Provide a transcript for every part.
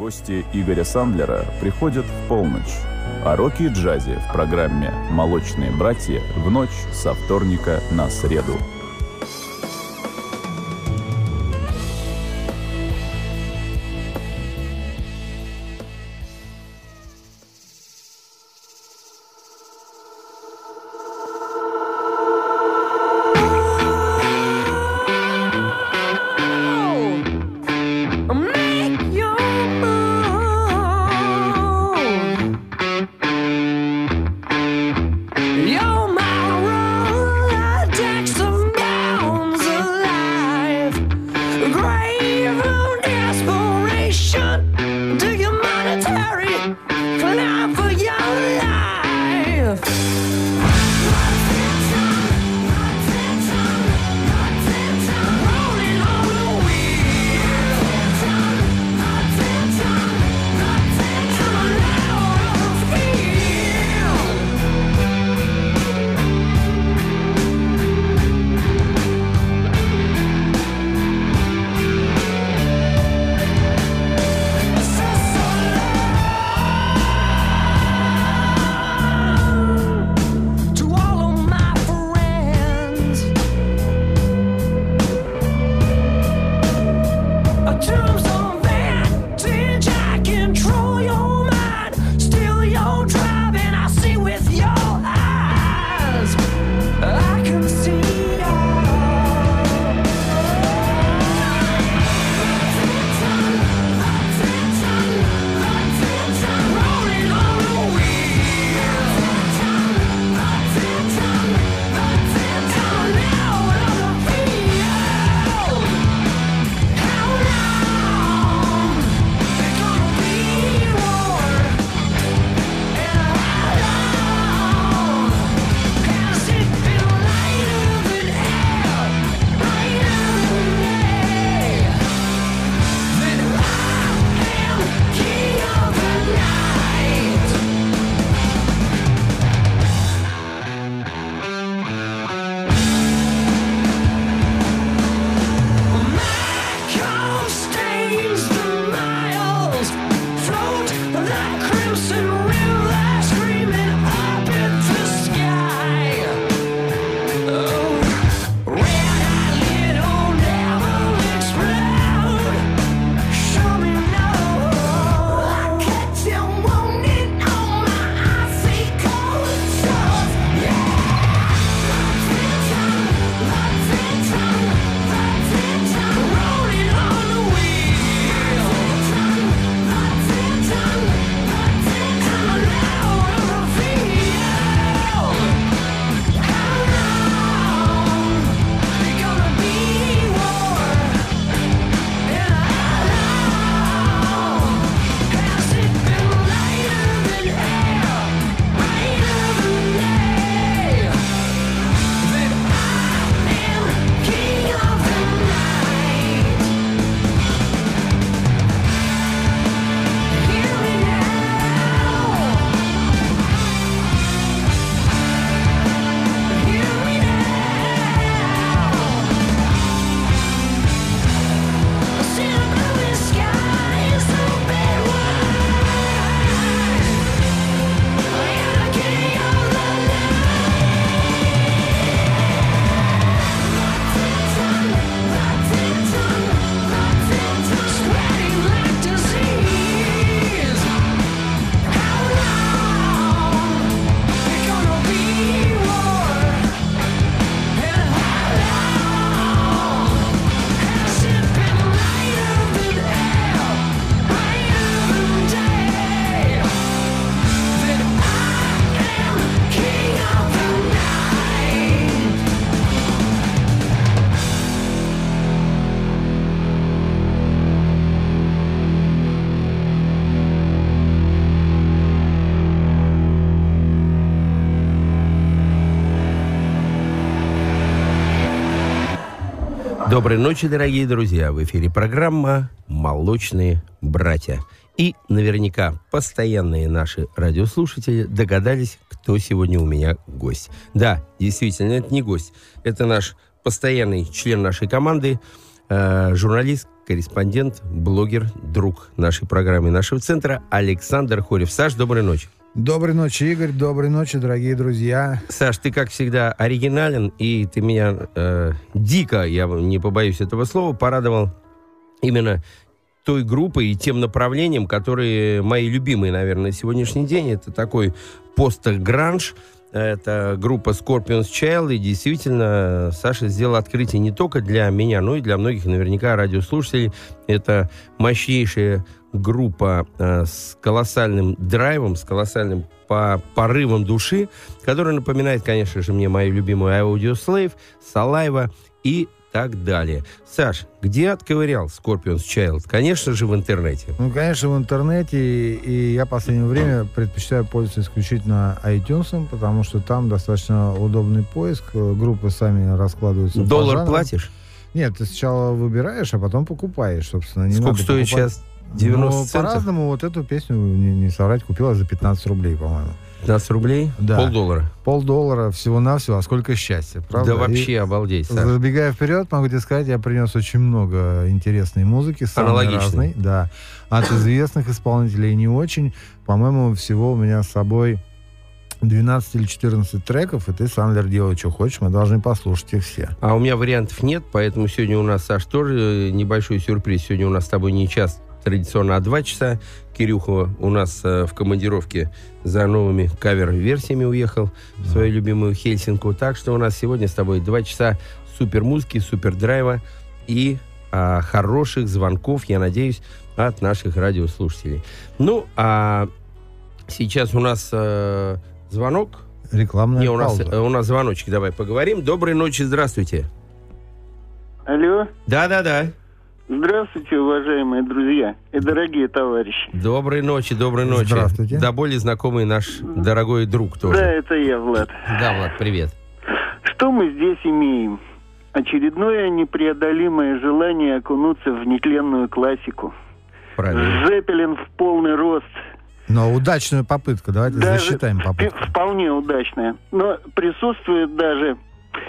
Гости Игоря Сандлера приходят в полночь, а роки и джазе в программе «Молочные братья» в ночь со вторника на среду. Доброй ночи, дорогие друзья. В эфире программа «Молочные братья». И наверняка постоянные наши радиослушатели догадались, кто сегодня у меня гость. Да, действительно, это не гость. Это наш постоянный член нашей команды, э, журналист, корреспондент, блогер, друг нашей программы, нашего центра Александр Хорев. Саш, доброй ночи. Доброй ночи, Игорь. Доброй ночи, дорогие друзья. Саш, ты, как всегда, оригинален, и ты меня э, дико, я не побоюсь этого слова, порадовал именно той группой и тем направлением, которые мои любимые, наверное, на сегодняшний день. Это такой постгранж, это группа Scorpions Child, и действительно Саша сделал открытие не только для меня, но и для многих наверняка радиослушателей. Это мощнейшая группа э, с колоссальным драйвом, с колоссальным по порывом души, которая напоминает, конечно же, мне мою любимую Audio Slave, Салайва и так далее. Саш, где отковырял Scorpions Child? Конечно же, в интернете. Ну, конечно, в интернете. И я в последнее время предпочитаю пользоваться исключительно iTunes, потому что там достаточно удобный поиск. Группы сами раскладываются. Доллар платишь? Нет, ты сначала выбираешь, а потом покупаешь, собственно. Не Сколько стоит покупать. сейчас? 90 ну, по-разному. Вот эту песню, не, не соврать, купила за 15 рублей, по-моему. 15 рублей? Да. Полдоллара? Полдоллара всего-навсего, а сколько счастья, правда? Да вообще И, обалдеть, Саш. Забегая вперед, могу тебе сказать, я принес очень много интересной музыки, самой разной. Да. От известных исполнителей не очень. По-моему, всего у меня с собой 12 или 14 треков, и ты, Сандлер, делай, что хочешь, мы должны послушать их все. А у меня вариантов нет, поэтому сегодня у нас, Саш, тоже э, небольшой сюрприз. Сегодня у нас с тобой не час традиционно а два часа. Кирюха у нас э, в командировке за новыми кавер-версиями уехал в свою любимую Хельсинку. Так что у нас сегодня с тобой два часа супер музыки, супер драйва и э, хороших звонков, я надеюсь, от наших радиослушателей. Ну, а сейчас у нас э, звонок. Рекламная Не, у нас, э, у нас звоночек, давай поговорим. Доброй ночи, здравствуйте. Алло. Да-да-да. Здравствуйте, уважаемые друзья и дорогие товарищи. Доброй ночи, доброй ночи. Здравствуйте. Да более знакомый наш дорогой друг тоже. Да, это я, Влад. Да, Влад, привет. Что мы здесь имеем? Очередное непреодолимое желание окунуться в нетленную классику. Правильно. Зеппелин в полный рост. Но удачная попытка, давайте даже засчитаем попытку. Вполне удачная. Но присутствует даже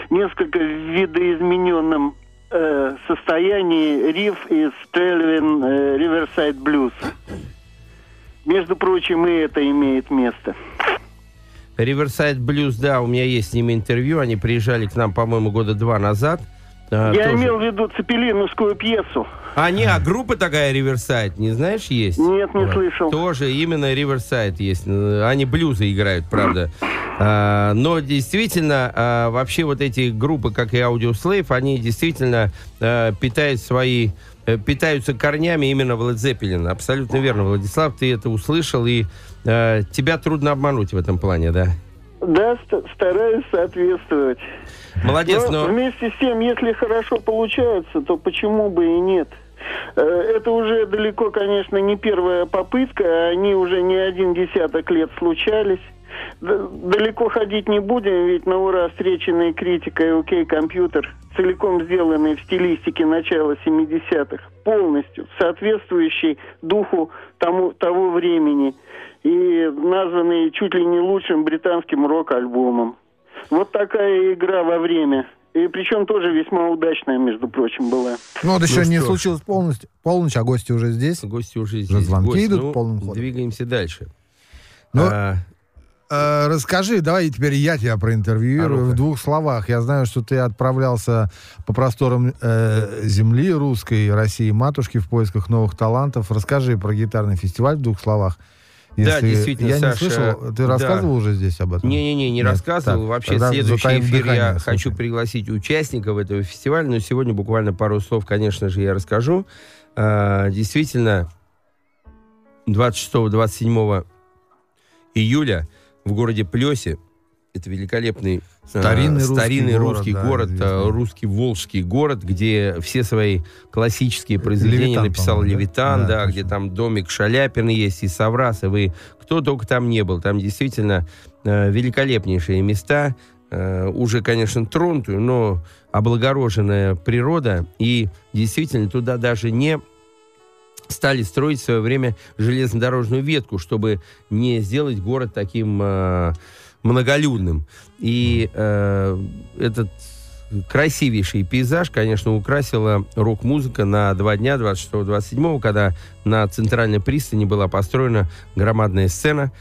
несколько видоизмененным э, состоянии риф из Трельвин э, Riverside Blues. Между прочим, и это имеет место. Riverside Blues, да, у меня есть с ними интервью. Они приезжали к нам, по-моему, года два назад. А, Я тоже. имел в виду цепелиновскую пьесу. А, не, а группа такая Riverside, не знаешь, есть? Нет, не слышал. Тоже именно Riverside есть. Они блюзы играют, правда. А, но действительно, а, вообще вот эти группы, как и Audio Slave, они действительно а, питают свои э, питаются корнями именно в Led. Абсолютно верно, Владислав, ты это услышал, и э, тебя трудно обмануть в этом плане, да? Да, стараюсь соответствовать. Молодец, но... но... Вместе с тем, если хорошо получается, то почему бы и нет? Э, это уже далеко, конечно, не первая попытка, они уже не один десяток лет случались. Далеко ходить не будем, ведь на ура встреченный критикой «Окей, компьютер», целиком сделанный в стилистике начала 70-х, полностью соответствующий духу тому, того времени и названный чуть ли не лучшим британским рок-альбомом. Вот такая игра во время. И причем тоже весьма удачная, между прочим, была. Ну вот еще ну, не что? случилось полностью, полночь, а гости уже здесь. Гости уже здесь. звонки Гость, идут ну, полным ходом. Двигаемся дальше. Ну, а, э, расскажи, давай теперь я тебя проинтервьюирую а в двух словах. Я знаю, что ты отправлялся по просторам э, земли русской, России, матушки в поисках новых талантов. Расскажи про гитарный фестиваль в двух словах. Если... Да, действительно, Я Саша, не слышал, ты рассказывал да. уже здесь об этом? Не-не-не, не, рассказывал. Так, Вообще, следующий эфир я слушай. хочу пригласить участников этого фестиваля, но сегодня буквально пару слов, конечно же, я расскажу. А, действительно, 26-27 июля в городе Плесе это великолепный старинный, э, старинный русский, город, русский да, город э, русский волжский город, где все свои классические произведения Левитан, написал Левитан, да, да, да где там домик Шаляпин есть и Саврасов, и кто только там не был. Там действительно э, великолепнейшие места, э, уже, конечно, тронутую, но облагороженная природа, и действительно туда даже не стали строить в свое время железнодорожную ветку, чтобы не сделать город таким э, многолюдным. И э, этот красивейший пейзаж, конечно, украсила рок-музыка на два дня, 26-27, когда на центральной пристани была построена громадная сцена.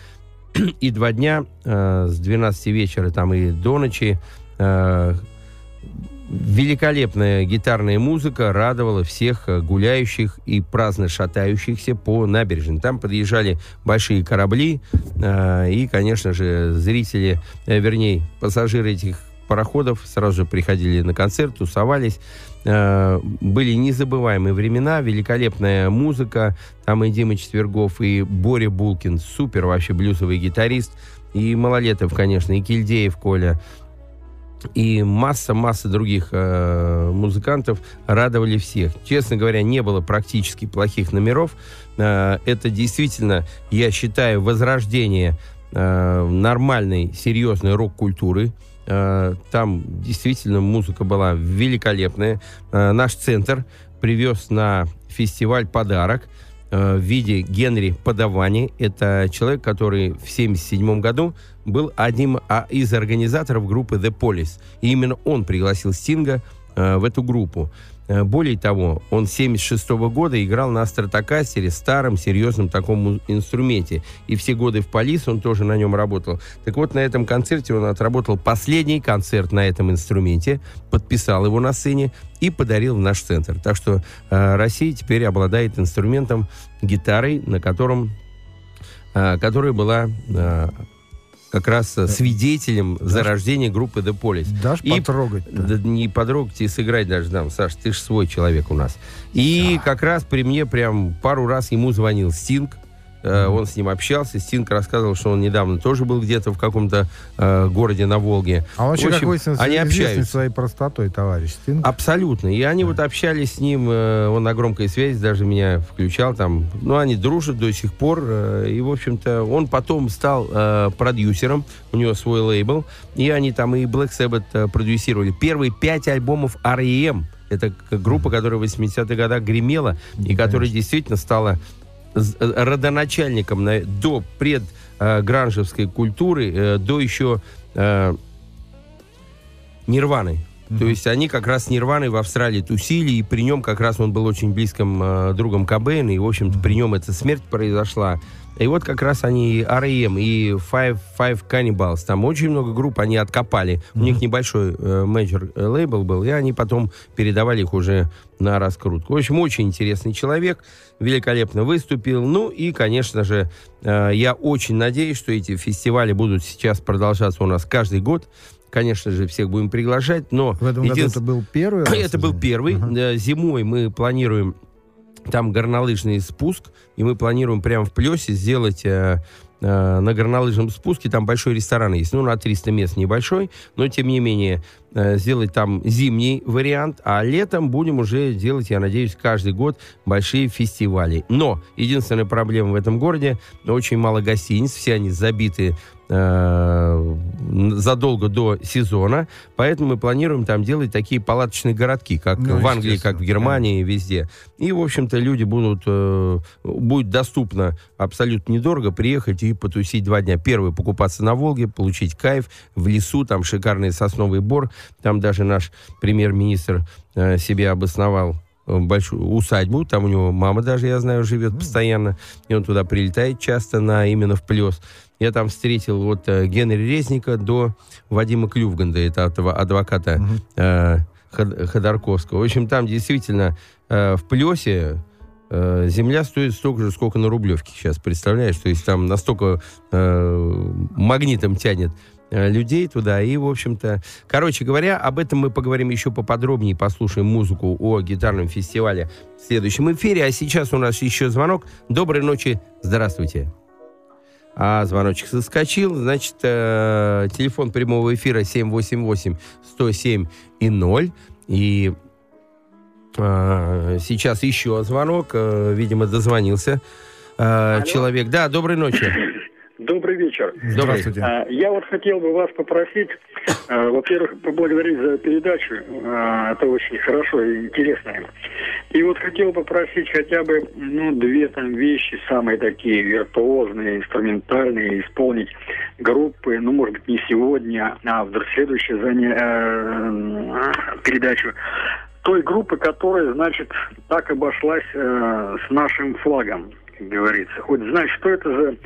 И два дня э, с 12 вечера там и до ночи э, великолепная гитарная музыка радовала всех э, гуляющих и праздно шатающихся по набережной. Там подъезжали большие корабли, э, и, конечно же, зрители, э, вернее, пассажиры этих пароходов сразу же приходили на концерт, тусовались. Были незабываемые времена, великолепная музыка. Там и Дима Четвергов, и Боря Булкин, супер вообще блюзовый гитарист. И Малолетов, конечно, и Кильдеев Коля и масса-масса других э, музыкантов радовали всех. Честно говоря, не было практически плохих номеров. Э, это действительно, я считаю, возрождение э, нормальной, серьезной рок-культуры. Э, там действительно музыка была великолепная. Э, наш центр привез на фестиваль подарок в виде Генри Подавани. Это человек, который в 1977 году был одним а, из организаторов группы The Police. И именно он пригласил Стинга э, в эту группу. Э, более того, он с 76 года играл на стратокастере, старом, серьезном таком инструменте. И все годы в Полис он тоже на нем работал. Так вот, на этом концерте он отработал последний концерт на этом инструменте, подписал его на сцене и подарил в наш центр. Так что э, Россия теперь обладает инструментом гитарой, на котором, э, которая была э, как раз э, свидетелем Дашь, зарождения группы The Police. Дашь и, потрогать. Да, не потрогать и сыграть даже дам. Саш, ты же свой человек у нас. И да. как раз при мне прям пару раз ему звонил Стинг. Он с ним общался. Стинг рассказывал, что он недавно тоже был где-то в каком-то э, городе на Волге. А он вообще какой они общаются своей простотой, товарищ Стинг. Абсолютно. И они mm-hmm. вот общались с ним, э, он на громкой связи даже меня включал там. Ну, они дружат до сих пор. Э, и, в общем-то, он потом стал э, продюсером. У него свой лейбл. И они там и Black Sabbath э, продюсировали. Первые пять альбомов R.E.M. Это группа, которая в 80-х годах гремела, и которая действительно стала Э, родоначальником на, до предгранжевской культуры, э, до еще э, Нирваны. Mm-hmm. То есть они как раз с Нирваной в Австралии тусили, и при нем как раз он был очень близким э, другом Кобейна, и, в общем-то, mm-hmm. при нем эта смерть произошла. И вот как раз они R.E.M., и Five, Fine Young Cannibals, там очень много групп они откопали. Mm-hmm. У них небольшой э, major э, лейбл был, и они потом передавали их уже на раскрутку. В общем, очень интересный человек, великолепно выступил. Ну и, конечно же, э, я очень надеюсь, что эти фестивали будут сейчас продолжаться у нас каждый год. Конечно же, всех будем приглашать, но... В этом году это был первый раз? Это был первый. Uh-huh. Зимой мы планируем там горнолыжный спуск, и мы планируем прямо в Плесе сделать э, э, на горнолыжном спуске, там большой ресторан есть, ну, на 300 мест небольшой, но, тем не менее, э, сделать там зимний вариант, а летом будем уже делать, я надеюсь, каждый год большие фестивали. Но единственная проблема в этом городе, очень мало гостиниц, все они забиты э, задолго до сезона, поэтому мы планируем там делать такие палаточные городки, как ну, в Англии, как в Германии, да. везде. И, в общем-то, люди будут, э, будет доступно абсолютно недорого приехать и потусить два дня. Первый, покупаться на Волге, получить кайф в лесу, там шикарный сосновый бор, там даже наш премьер-министр э, себе обосновал большую усадьбу, там у него мама даже, я знаю, живет постоянно, и он туда прилетает часто на именно в плес. Я там встретил вот э, Генри Резника до Вадима Клювганда, это этого адвоката угу. э, Ходорковского. В общем, там действительно э, в Плесе э, земля стоит столько же, сколько на Рублевке сейчас, представляешь? То есть там настолько э, магнитом тянет людей туда. И, в общем-то, короче говоря, об этом мы поговорим еще поподробнее, послушаем музыку о гитарном фестивале в следующем эфире. А сейчас у нас еще звонок. Доброй ночи, здравствуйте. А звоночек соскочил. Значит, э, телефон прямого эфира 788-107 и 0. И э, сейчас еще звонок. Э, видимо, дозвонился э, человек. Да, доброй ночи. Добрый вечер. Здравствуйте. А, я вот хотел бы вас попросить, а, во-первых, поблагодарить за передачу. А, это очень хорошо и интересно. И вот хотел попросить хотя бы ну, две там вещи, самые такие виртуозные, инструментальные, исполнить группы, ну, может быть, не сегодня, а в следующую заня... Э, передачу той группы, которая, значит, так обошлась э, с нашим флагом, как говорится. Хоть знать, что это за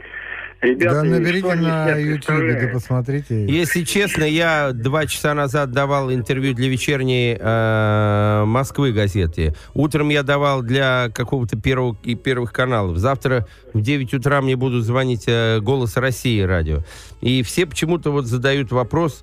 Ребята, да, наберите на YouTube, да посмотрите. Если честно, я два часа назад давал интервью для вечерней э, Москвы газеты. Утром я давал для какого-то первого и первых каналов. Завтра в 9 утра мне будут звонить э, «Голос России» радио. И все почему-то вот задают вопрос,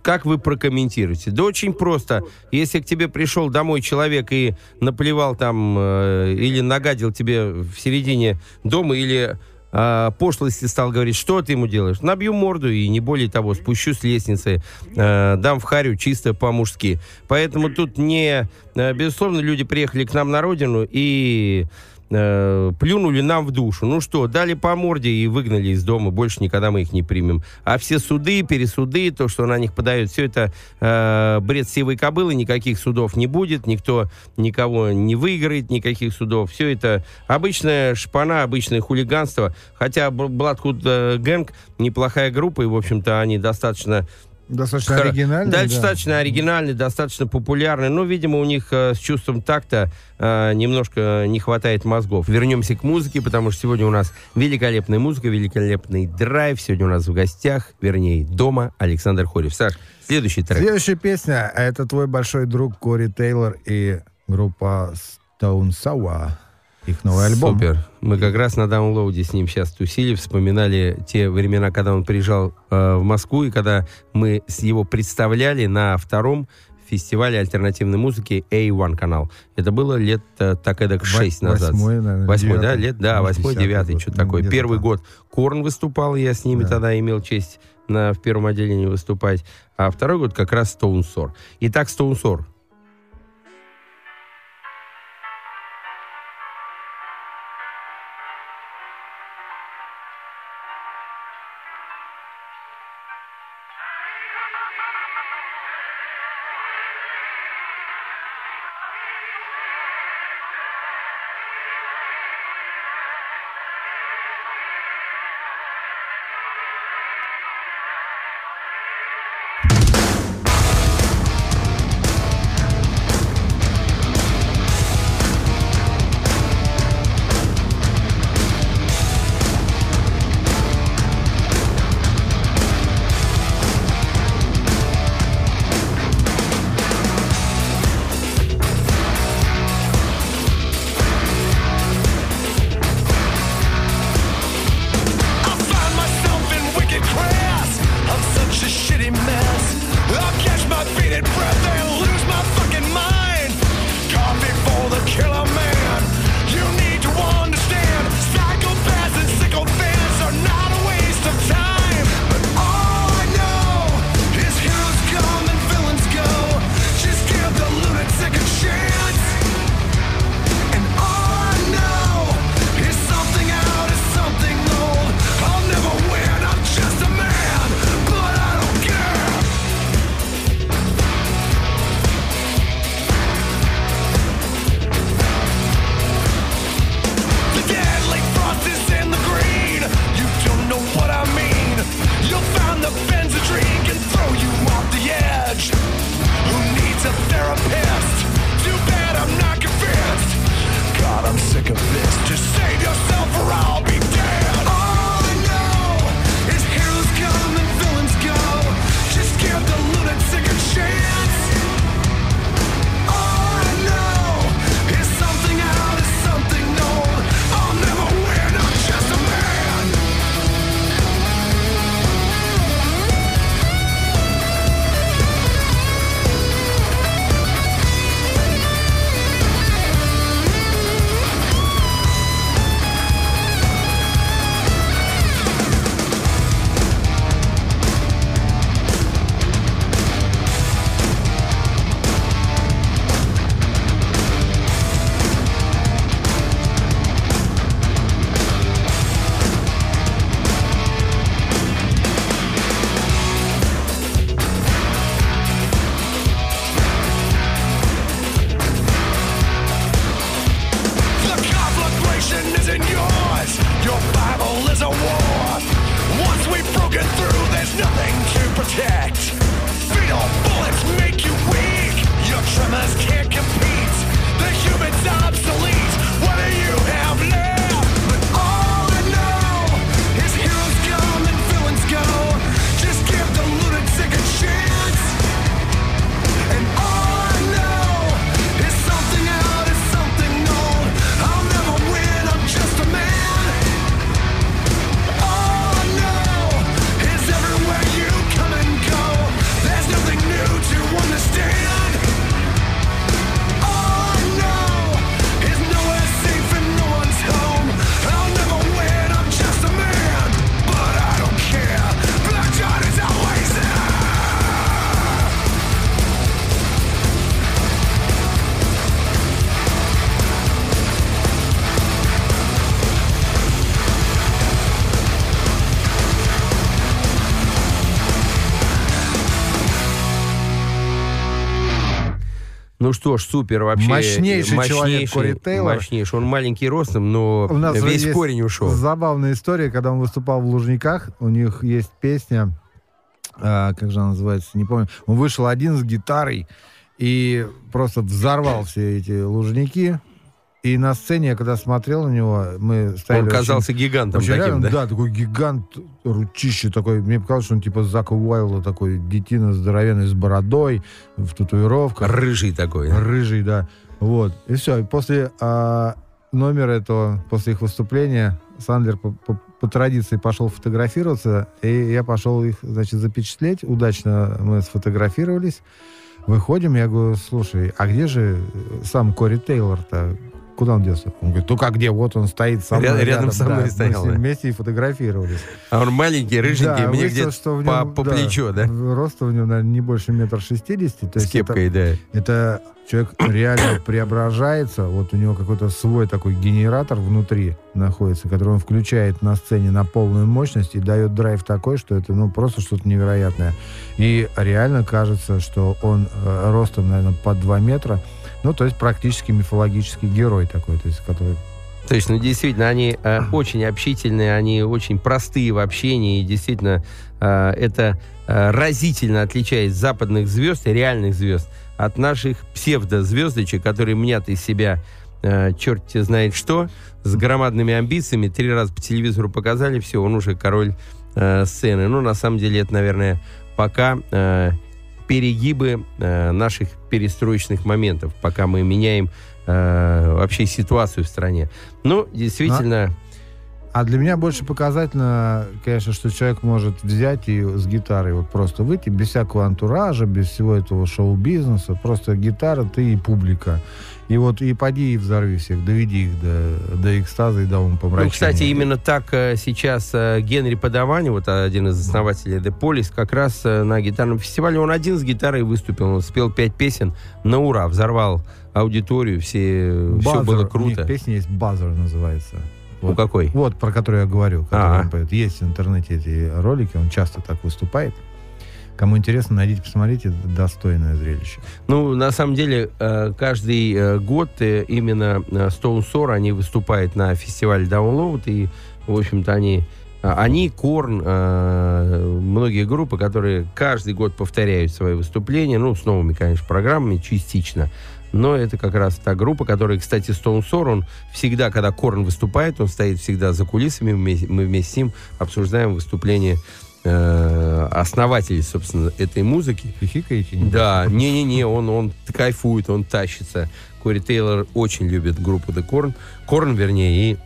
как вы прокомментируете? Да очень просто. Если к тебе пришел домой человек и наплевал там э, или нагадил тебе в середине дома или э, пошлости стал говорить, что ты ему делаешь? Набью морду и не более того, спущу с лестницы, э, дам в харю чисто по-мужски. Поэтому тут не... Э, безусловно, люди приехали к нам на родину и э, плюнули нам в душу. Ну что, дали по морде и выгнали из дома. Больше никогда мы их не примем. А все суды, пересуды, то, что на них подают, все это э, бред сивой кобылы. Никаких судов не будет. Никто никого не выиграет, никаких судов. Все это обычная шпана, обычное хулиганство. Хотя э, Gang неплохая группа, и, в общем-то, они достаточно Достаточно Хор... оригинальный. Достаточно да. оригинальный, достаточно популярный. Но, видимо, у них э, с чувством такта э, немножко не хватает мозгов. Вернемся к музыке, потому что сегодня у нас великолепная музыка, великолепный драйв. Сегодня у нас в гостях, вернее, дома Александр Хорев. Саш, следующий трек. Следующая песня. Это твой большой друг Кори Тейлор и группа Stone Sour их новый альбом. Супер. Мы как раз на даунлоуде с ним сейчас тусили, вспоминали те времена, когда он приезжал э, в Москву, и когда мы с его представляли на втором фестивале альтернативной музыки A1 канал. Это было лет э, так эдак 6 назад. Восьмой, наверное, Восьмой, да, лет, да, восьмой, девятый, что-то такое. Первый там. год Корн выступал, я с ними да. тогда имел честь на, в первом отделении выступать. А второй год как раз Стоунсор. Итак, Стоунсор. Ну что ж, супер вообще. Мощнейший, мощнейший человек Кори Тейлор. Мощнейший. Он маленький ростом, но У нас весь корень ушел. забавная история, когда он выступал в Лужниках. У них есть песня, а, как же она называется, не помню. Он вышел один с гитарой и просто взорвал все эти Лужники. И на сцене, я когда смотрел на него, мы стояли... Он казался очень, гигантом очень таким, рядом, да? Да, такой гигант, ручище такой. Мне показалось, что он типа Зака Уайла такой, детина здоровенный с бородой, в татуировках. Рыжий такой. Рыжий, да. Вот. И все. И после а, номера этого, после их выступления, Сандлер по, по, по традиции пошел фотографироваться, и я пошел их, значит, запечатлеть. Удачно мы сфотографировались. Выходим, я говорю, слушай, а где же сам Кори Тейлор-то? Куда он делся? Он говорит, ну как где? Вот он стоит со мной. Рядом, рядом со мной да, стоял. Мы да. вместе и фотографировались. А он маленький, рыженький, да, мне где-то по, нем, по да, плечо, да? Роста у него, наверное, не больше метр шестидесяти. С кепкой, это, да. Это человек реально преображается. Вот у него какой-то свой такой генератор внутри находится, который он включает на сцене на полную мощность и дает драйв такой, что это ну просто что-то невероятное. И реально кажется, что он э, ростом, наверное, по 2 метра, ну, то есть практически мифологический герой такой, то есть который то есть, ну, действительно, они э, очень общительные, они очень простые в общении, и действительно, э, это э, разительно отличает западных звезд и реальных звезд от наших псевдозвездочек, которые мнят из себя э, черт тебе знает что, с громадными амбициями, три раза по телевизору показали, все, он уже король э, сцены. Ну, на самом деле, это, наверное, пока э, перегибы э, наших перестроечных моментов, пока мы меняем э, вообще ситуацию в стране. Ну, действительно... А для меня больше показательно, конечно, что человек может взять и с гитарой вот просто выйти, без всякого антуража, без всего этого шоу-бизнеса, просто гитара, ты и публика. И вот и поди и взорви всех, доведи их до, до экстаза и до умопомрачения. Ну, кстати, именно так э, сейчас э, Генри Подавани, вот один из основателей The Police, как раз э, на гитарном фестивале, он один с гитарой выступил, он спел пять песен на ура, взорвал аудиторию, все, все было круто. У них песня есть «Базар» называется. Вот, У какой? Вот, про который я говорю. Который он поет. Есть в интернете эти ролики, он часто так выступает. Кому интересно, найдите, посмотрите, достойное зрелище. Ну, на самом деле, э, каждый э, год э, именно Stone Sour, они выступают на фестивале Download, и, в общем-то, они они, Корн, многие группы, которые каждый год повторяют свои выступления, ну, с новыми, конечно, программами, частично. Но это как раз та группа, которая, кстати, Stone Sour, он всегда, когда Корн выступает, он стоит всегда за кулисами, мы вместе с ним обсуждаем выступление основателей, собственно, этой музыки. Хихикаете? Да, не-не-не, он, он кайфует, он тащится. Кори Тейлор очень любит группу The Korn. Корн, вернее, и,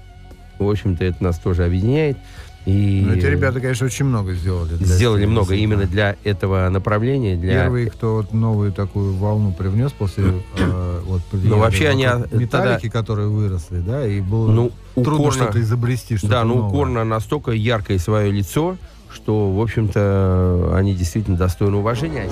в общем-то, это нас тоже объединяет. И Но эти ребята, конечно, очень много сделали. Сделали много именно для этого направления. Для... Первые, кто вот новую такую волну привнес после э, вот Ну вообще они металлики, тогда... которые выросли, да, и было ну, трудно Корна... что-то изобрести. Что да, ну у Корна настолько яркое свое лицо, что, в общем-то, они действительно достойны уважения.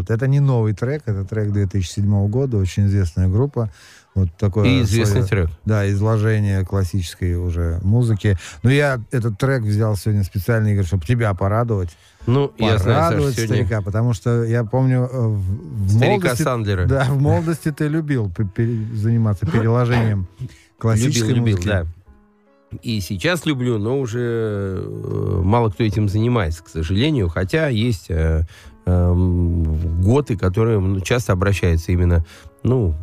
«Камелот». Это не новый трек, это трек 2007 года, очень известная группа. Вот такое и известный свое, трек. Да, изложение классической уже музыки. Но я этот трек взял сегодня специально, Игорь, чтобы тебя порадовать. Ну, порадовать я знаю, Саша, сегодня... старика, потому что я помню э, в, Старика молодости... Сандлера. Да, в молодости ты любил заниматься переложением классической любил, музыки. Любил, да. И сейчас люблю, но уже э, мало кто этим занимается, к сожалению. Хотя есть э, готы, которые часто обращаются именно, ну,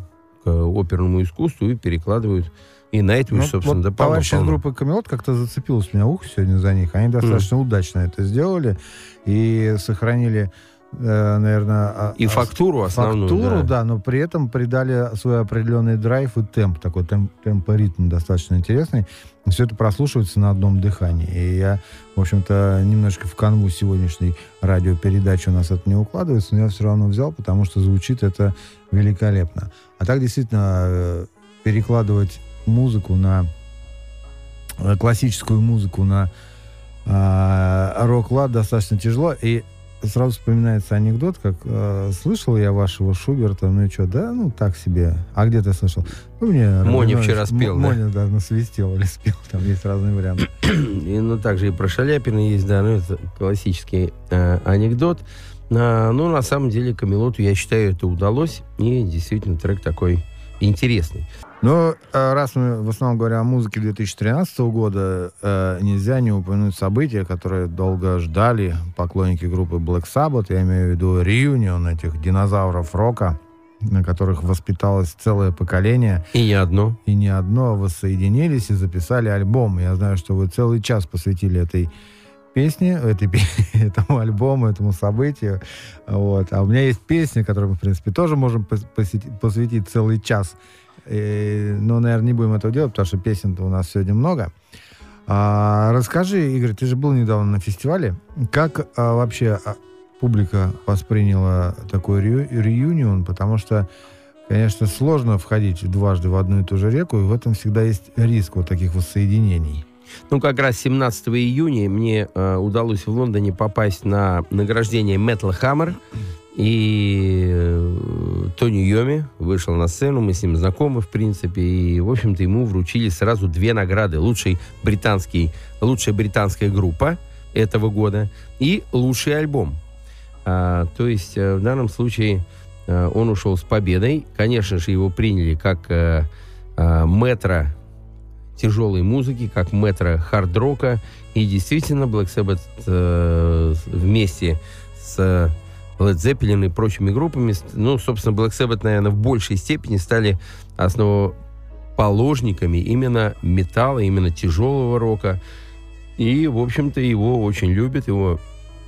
к оперному искусству и перекладывают и на это, ну, собственно, вот да, Товарищ из группы Камелот как-то зацепилось у меня ухо сегодня за них. Они достаточно mm. удачно это сделали и сохранили наверное... А, и фактуру основную, Фактуру, да. да, но при этом придали свой определенный драйв и темп, такой темп, темп ритм достаточно интересный. Все это прослушивается на одном дыхании. И я, в общем-то, немножко в канву сегодняшней радиопередачи у нас это не укладывается, но я все равно взял, потому что звучит это великолепно. А так действительно э, перекладывать музыку на э, классическую музыку на э, рок-лад достаточно тяжело. И сразу вспоминается анекдот, как э, слышал я вашего Шуберта, ну и что, да, ну так себе. А где ты слышал? Ну, мне Моня вчера спел, М- да? Моня, да, насвистел или спел, там есть разные варианты. и, ну, также и про Шаляпина есть, да, ну, это классический э, анекдот. А, ну, на самом деле, Камелоту, я считаю, это удалось, и действительно трек такой интересный. Но э, раз мы в основном говорим о музыке 2013 года, э, нельзя не упомянуть события, которые долго ждали поклонники группы Black Sabbath. Я имею в виду реюнион этих динозавров рока, на которых воспиталось целое поколение. И не одно. И не одно воссоединились и записали альбом. Я знаю, что вы целый час посвятили этой песне, этой, этому альбому, этому событию. Вот. А у меня есть песня, которую мы, в принципе, тоже можем посвятить целый час. Но, наверное, не будем этого делать, потому что песен-то у нас сегодня много. А, расскажи, Игорь, ты же был недавно на фестивале. Как а, вообще а, публика восприняла такой ре, реюнион? Потому что, конечно, сложно входить дважды в одну и ту же реку, и в этом всегда есть риск вот таких воссоединений. Ну, как раз 17 июня мне э, удалось в Лондоне попасть на награждение Metal Hammer. И э, Тони Йоми вышел на сцену, мы с ним знакомы, в принципе, и, в общем-то, ему вручили сразу две награды. Лучший британский, лучшая британская группа этого года и лучший альбом. А, то есть, э, в данном случае, э, он ушел с победой. Конечно же, его приняли как э, э, метро тяжелой музыки, как метро хард-рока. И действительно, Black Sabbath э, вместе с Led Zeppelin и прочими группами, ну, собственно, Black Sabbath, наверное, в большей степени стали основоположниками именно металла, именно тяжелого рока. И, в общем-то, его очень любят, его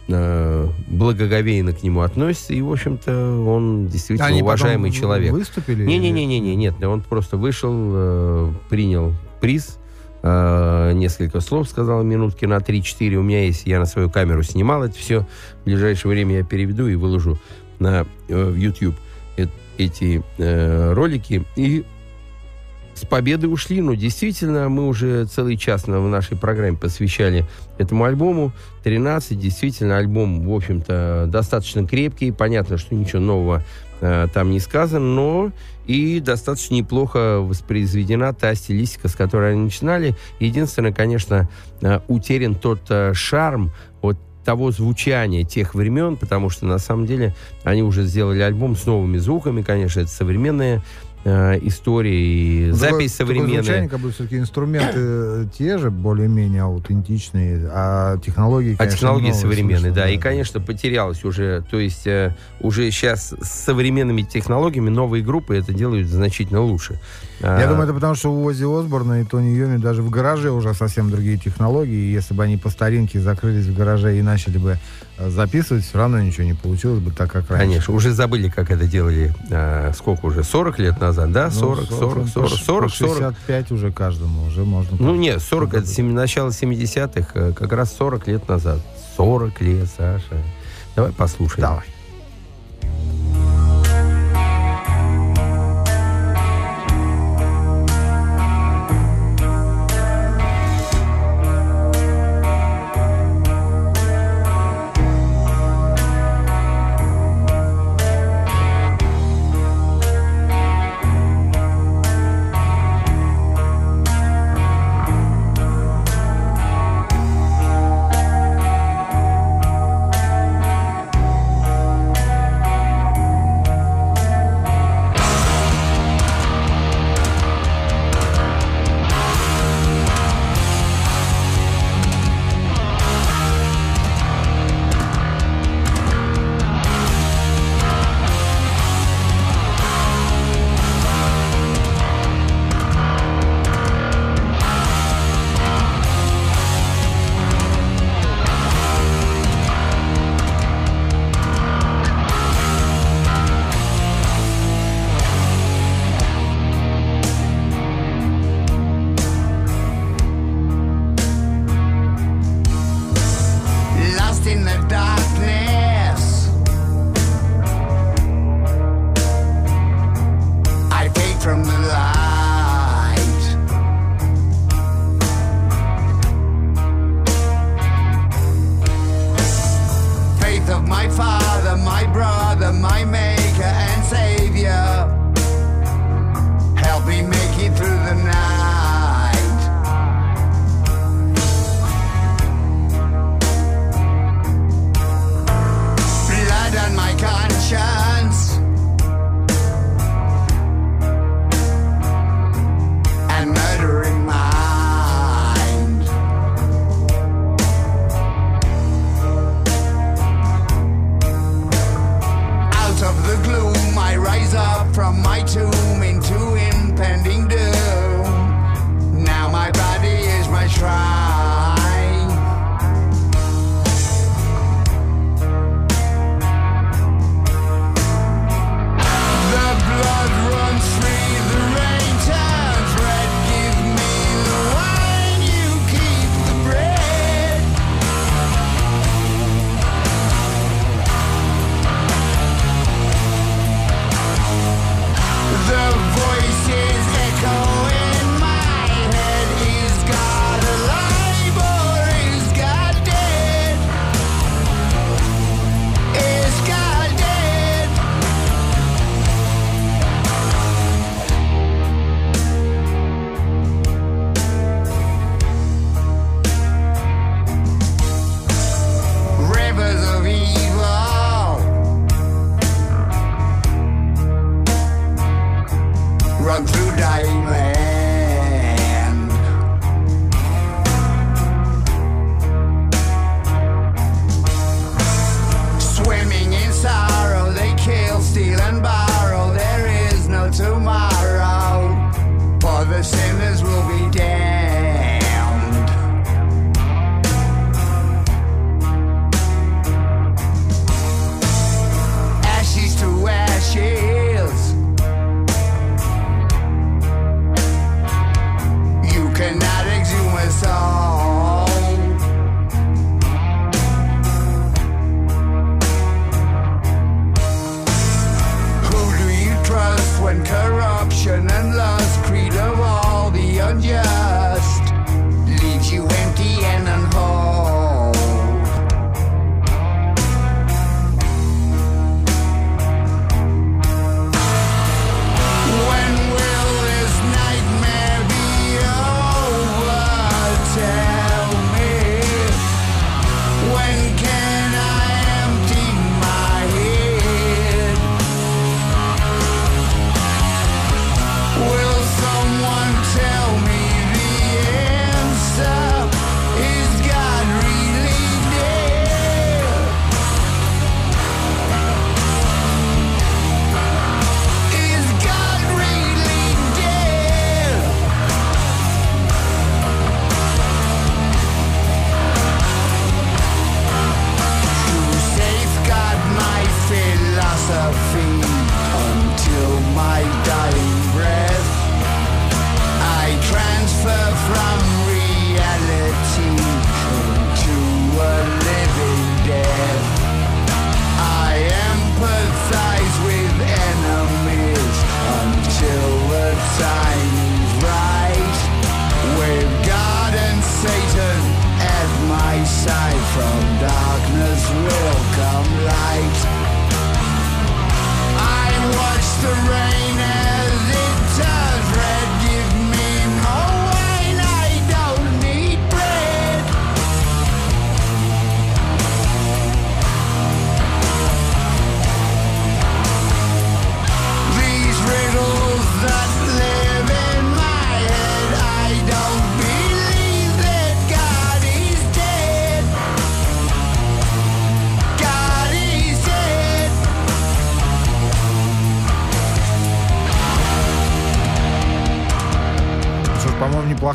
э, благоговейно к нему относятся, и, в общем-то, он действительно Они уважаемый человек. выступили? Не-не-не, не, нет, он просто вышел, э, принял приз, э, несколько слов сказал, минутки на 3-4 у меня есть, я на свою камеру снимал это все, в ближайшее время я переведу и выложу на, э, в YouTube э, эти э, ролики, и с победы ушли, но действительно мы уже целый час в нашей программе посвящали этому альбому. 13, действительно, альбом, в общем-то, достаточно крепкий. Понятно, что ничего нового там не сказано, но и достаточно неплохо воспроизведена та стилистика, с которой они начинали. Единственное, конечно, э, утерян тот э, шарм вот того звучания тех времен, потому что на самом деле они уже сделали альбом с новыми звуками, конечно, это современные э, истории, запись такое, современная. Такое как бы все-таки инструменты те же, более-менее аутентичные, а технологии, конечно, А технологии современные, слышно, да, да. И, конечно, потерялось уже, то есть э, уже сейчас с современными технологиями новые группы это делают значительно лучше. Я а... думаю, это потому, что у Ози Осборна и Тони Йоми даже в гараже уже совсем другие технологии, и если бы они по старинке закрылись в гараже и начали бы э, записывать, все равно ничего не получилось бы так, как раньше. Конечно, уже забыли, как это делали, а, сколько уже, 40 лет назад, да? 40, 40, 40, 40, 40. 65 уже каждому, уже можно... Ну нет, 40, это 7, начало 70-х, э, как раз 40 лет назад. 40 лет, Саша. Давай послушаем. Давай.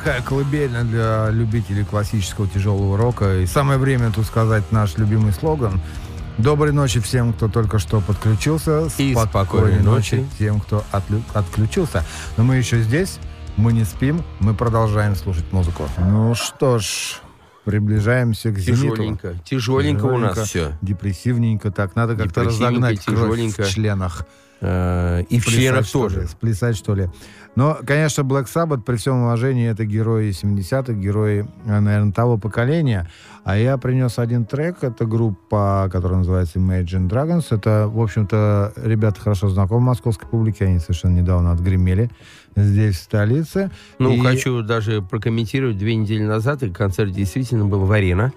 Неплохая колыбельная для любителей классического тяжелого рока. И самое время тут сказать наш любимый слоган. Доброй ночи всем, кто только что подключился. И спокойной, спокойной ночи. ночи тем, кто отлю- отключился. Но мы еще здесь, мы не спим, мы продолжаем слушать музыку. Ну что ж, приближаемся к зениту. Тяжеленько, тяжеленько у нас все. Депрессивненько так. Надо как-то разогнать кровь в членах. Э, и в членах тоже. Сплясать, что ли. Но, конечно, Black Sabbath, при всем уважении, это герои 70-х, герои, наверное, того поколения. А я принес один трек. Это группа, которая называется Imagine Dragons. Это, в общем-то, ребята хорошо знакомы московской публике. Они совершенно недавно отгремели здесь, в столице. Ну, и... хочу даже прокомментировать. Две недели назад и концерт действительно был в «Арена».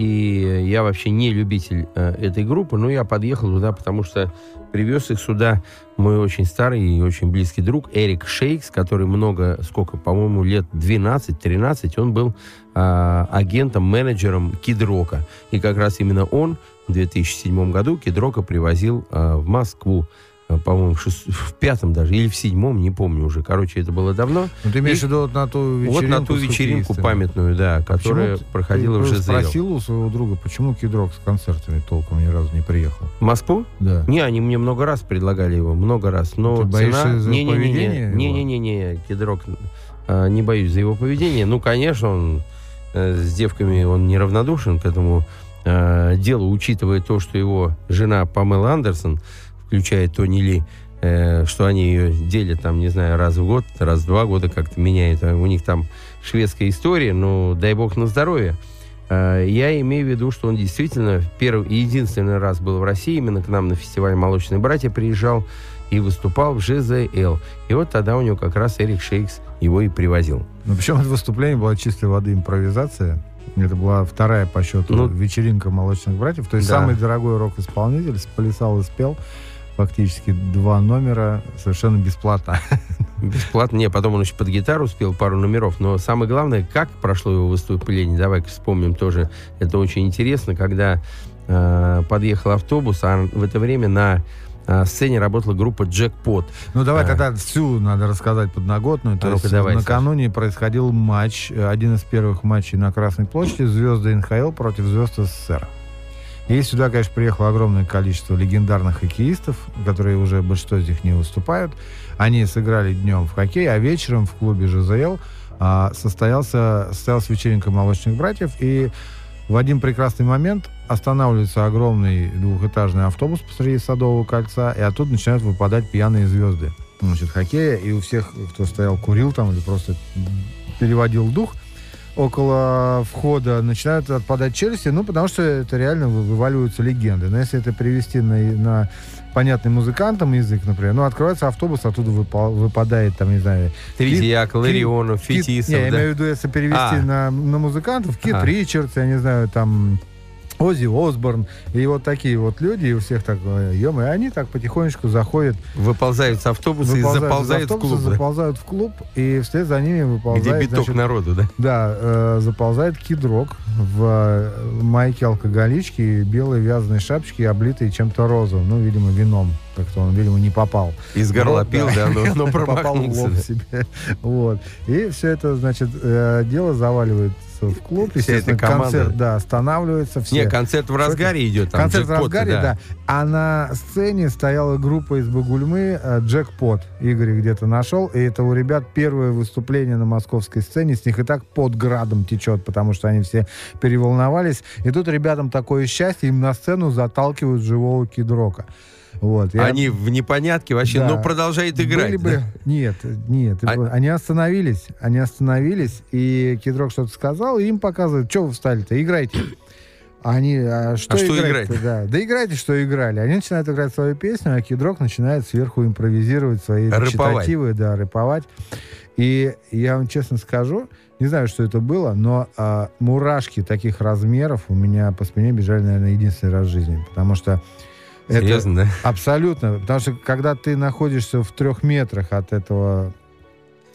И я вообще не любитель э, этой группы, но я подъехал туда, потому что привез их сюда мой очень старый и очень близкий друг Эрик Шейкс, который много, сколько, по-моему, лет 12-13, он был э, агентом, менеджером Кидрока. И как раз именно он в 2007 году Кидрока привозил э, в Москву. Э, по-моему, в, шест... в пятом даже, или в седьмом, не помню уже. Короче, это было давно. Ну, ты имеешь в виду вот на ту вечеринку? Вот на ту вечеринку памятную, да, а которая проходила ты в ЖЗЛ. спросил у своего друга, почему Кидрок с концертами толком ни разу не приехал? В Москву? Да. Не, они мне много раз предлагали его, много раз. Но ты боишься цена... за не, не, не, не, не, не, не, Кидрок, а, не боюсь за его поведение. Ну, конечно, он э, с девками, он неравнодушен к этому э, делу, учитывая то, что его жена Памела Андерсон, включая Тони Ли, э, что они ее делят, там, не знаю, раз в год, раз в два года как-то меняют. У них там шведская история, ну, дай бог на здоровье. Э, я имею в виду, что он действительно первый и единственный раз был в России, именно к нам на фестиваль «Молочные братья» приезжал и выступал в ЖЗЛ. И вот тогда у него как раз Эрик Шейкс его и привозил. Ну, причем это выступление было чистой воды импровизация. Это была вторая по счету ну, вечеринка молочных братьев. То есть да. самый дорогой рок-исполнитель сплясал и спел фактически два номера совершенно бесплатно. Бесплатно? Не, потом он еще под гитару успел пару номеров. Но самое главное, как прошло его выступление, давай вспомним тоже. Это очень интересно, когда э, подъехал автобус, а в это время на э, сцене работала группа «Джекпот». Ну, давай а. тогда всю надо рассказать подноготную. То а есть давай, накануне Саша. происходил матч, один из первых матчей на Красной площади «Звезды НХЛ» против «Звезд СССР». И сюда, конечно, приехало огромное количество легендарных хоккеистов, которые уже большинство из них не выступают. Они сыграли днем в хоккей, а вечером в клубе ЖЗЛ а, состоялся, состоялась вечеринка молочных братьев. И в один прекрасный момент останавливается огромный двухэтажный автобус посреди Садового кольца, и оттуда начинают выпадать пьяные звезды значит, хоккея. И у всех, кто стоял, курил там или просто переводил дух – около входа начинают отпадать челюсти, ну, потому что это реально вываливаются легенды. Но если это перевести на, на понятный музыкантам язык, например, ну, открывается автобус, оттуда выпал, выпадает, там, не знаю... Третьяк, Ларионов, Фетисов, Не, да? я имею в виду, если перевести а. на, на музыкантов, Кит а. Ричардс, я не знаю, там... Оззи Осборн, и вот такие вот люди, и у всех так, ё и они так потихонечку заходят. Выползают с автобуса и заползают в клуб. Заползают в клуб, и вслед за ними выползает... Где биток значит, народу, да? Да, э, заползает кидрок в э, майке алкоголички, белой вязаной шапочке, облитой чем-то розовым, ну, видимо, вином. Как-то он, видимо, не попал. Из горла пил, да, но, но попал в лоб себе. Вот. И все это, значит, э, дело заваливает в клуб, Вся естественно, эта концерт, да, останавливается. Все. Не, концерт в разгаре идет. Там, концерт в разгаре, да. да. А на сцене стояла группа из Багульмы э, Джекпот. Игорь где-то нашел. И это у ребят первое выступление на московской сцене. С них и так под градом течет, потому что они все переволновались. И тут ребятам такое счастье, им на сцену заталкивают живого кидрока. Вот, я... Они в непонятке вообще, да. но продолжают играть. Были да? бы... Нет, нет. А... Они остановились, они остановились, и Кедрок что-то сказал, и им показывают, что вы встали-то, играйте. Они, а что, а что играть? играть? Да. да играйте, что играли. Они начинают играть свою песню, а Кедрок начинает сверху импровизировать свои речитативы, да, рэповать. И я вам честно скажу, не знаю, что это было, но а, мурашки таких размеров у меня по спине бежали, наверное, единственный раз в жизни. Потому что Серьезно, это да? Абсолютно. Потому что когда ты находишься в трех метрах от этого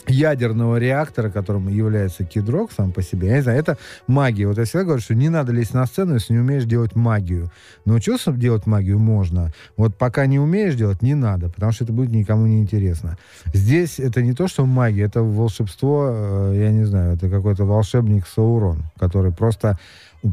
ядерного реактора, которым является кидрок сам по себе, я не знаю, это магия. Вот я всегда говорю, что не надо лезть на сцену, если не умеешь делать магию. Научился делать магию можно. Вот пока не умеешь делать, не надо, потому что это будет никому не интересно. Здесь это не то, что магия, это волшебство, э, я не знаю, это какой-то волшебник Саурон, который просто,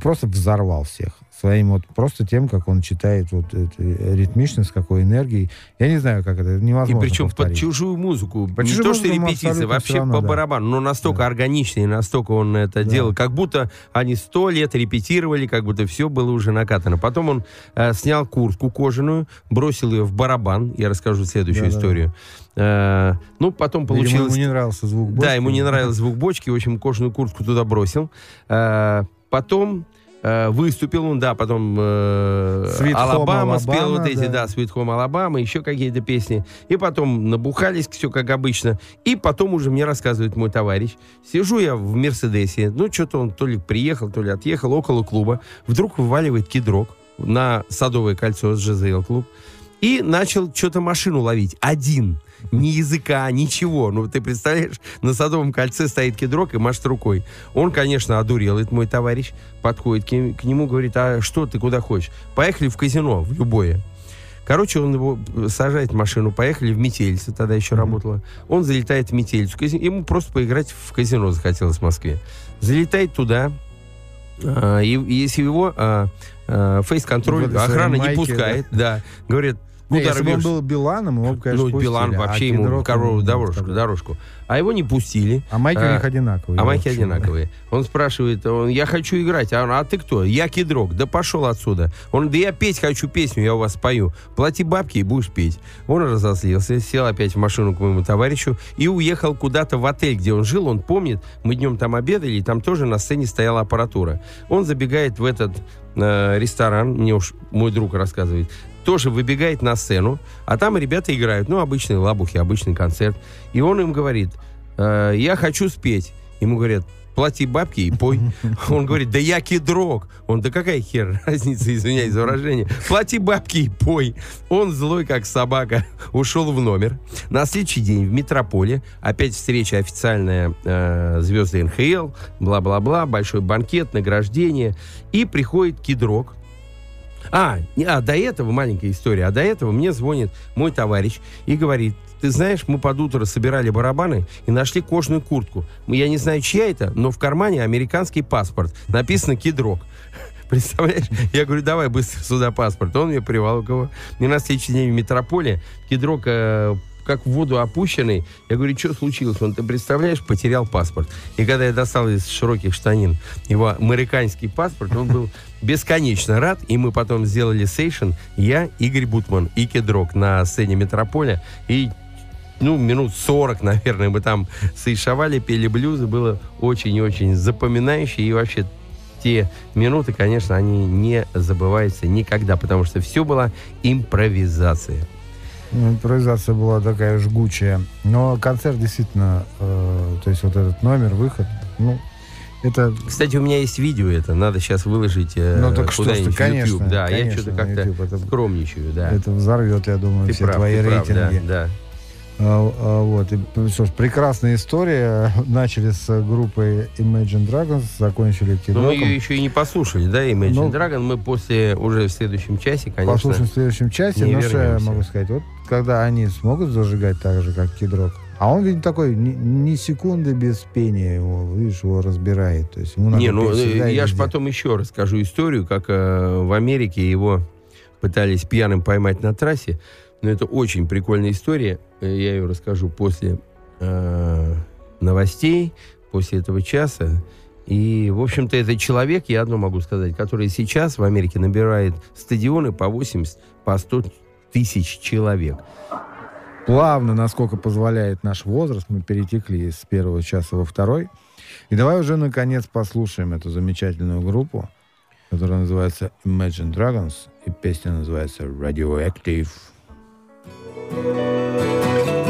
просто взорвал всех своим вот просто тем, как он читает вот эту ритмичность, с какой энергией. Я не знаю, как это невозможно И причем повторить. под чужую музыку. Под не чужую то, что музыку репетиция, вообще равно, по да. барабану. Но настолько Да. органично и настолько он это Да. делал, как будто они сто лет репетировали, как будто все было уже накатано. Потом он э, снял куртку кожаную, бросил ее в барабан. Я расскажу следующую Да-да-да. историю. Э, ну, потом получилось... ему не нравился звук бочки. Да, ему не нравился звук бочки, в общем, кожаную куртку туда бросил. Э, потом выступил он, да, потом э, Алабама спел вот эти, да. да, Sweet Home Алабама, еще какие-то песни. И потом набухались, все как обычно. И потом уже мне рассказывает мой товарищ. Сижу я в Мерседесе, ну, что-то он то ли приехал, то ли отъехал, около клуба. Вдруг вываливает кидрок на Садовое кольцо с GZL клуб. И начал что-то машину ловить. Один. Ни языка, ничего. Ну, ты представляешь, на Садовом кольце стоит кедрок и машет рукой. Он, конечно, одурел, это мой товарищ. Подходит к, к нему, говорит, а что ты, куда хочешь? Поехали в казино, в любое. Короче, он его сажает в машину, поехали в Метельце, тогда еще работала. Он залетает в Метельцу. Ему просто поиграть в казино захотелось в Москве. Залетает туда, а, и, и если его а, а, фейс-контроль, охрана не пускает, да, говорит, Не, куда если бы он был Биланом, его бы, конечно, ну, Билан пустили, а вообще ему Кедрок корову, ему дорожку, дорожку. А его не пустили. А майки у А, них одинаковые. А майки одинаковые. Он спрашивает, он, я хочу играть. А, он, а ты кто? Я кедрок. Да пошел отсюда. Он, да я петь хочу песню, я у вас спою. Плати бабки и будешь петь. Он разозлился, сел опять в машину к моему товарищу и уехал куда-то в отель, где он жил. Он помнит, мы днем там обедали, и там тоже на сцене стояла аппаратура. Он забегает в этот э, ресторан, мне уж мой друг рассказывает, тоже выбегает на сцену, а там ребята играют, ну, обычные лабухи, обычный концерт. И он им говорит, «Э, я хочу спеть. Ему говорят, плати бабки и пой. Он говорит, да я кедрок. Он, да какая хер разница, извиняюсь за выражение. Плати бабки и пой. Он злой, как собака, ушел в номер. На следующий день в метрополе опять встреча официальная э, звезды НХЛ, бла-бла-бла, большой банкет, награждение. И приходит кедрок, а, а, до этого маленькая история. А до этого мне звонит мой товарищ и говорит, ты знаешь, мы под утро собирали барабаны и нашли кожаную куртку. Я не знаю, чья это, но в кармане американский паспорт. Написано «Кедрок». Представляешь? Я говорю, давай быстро сюда паспорт. Он мне привал его. И на следующий день в метрополе Кедрок э, как в воду опущенный. Я говорю, что случилось? Он, ты представляешь, потерял паспорт. И когда я достал из широких штанин его американский паспорт, он был бесконечно рад. И мы потом сделали сейшн. Я, Игорь Бутман и Кедрок на сцене метрополя. И ну, минут 40, наверное, мы там сейшовали, пели блюзы. Было очень и очень запоминающе. И вообще те минуты, конечно, они не забываются никогда, потому что все была импровизация. Импровизация была такая жгучая. Но концерт действительно, э, то есть вот этот номер, выход, ну, это... Кстати, у меня есть видео это, надо сейчас выложить э, Ну, так что конечно, YouTube. Да, я конечно, что-то на как-то YouTube это- скромничаю, да. Это взорвет, я думаю, ты все прав, твои ты прав, да, рейтинги. да. А, а, вот. И, ну, что ж, прекрасная история. Начали с группы Imagine Dragons, закончили Но мы ее еще и не послушали, да, Imagine Ну, Dragon. Мы после, уже в следующем часе, конечно, Послушаем в следующем часе. Но что я могу сказать? Вот когда они смогут зажигать так же, как Кедрок, а он, видимо, такой, ни, ни секунды без пения его, видишь, его разбирает. То есть ему Не, ну я же потом еще расскажу историю, как э, в Америке его пытались пьяным поймать на трассе. Но это очень прикольная история. Э, Я ее расскажу после э, новостей, после этого часа. И, в общем-то, это человек, я одно могу сказать, который сейчас в Америке набирает стадионы по 80, по 100 тысяч человек. Плавно, насколько позволяет наш возраст, мы перетекли с первого часа во второй. И давай уже, наконец, послушаем эту замечательную группу, которая называется Imagine Dragons, и песня называется Radioactive. Música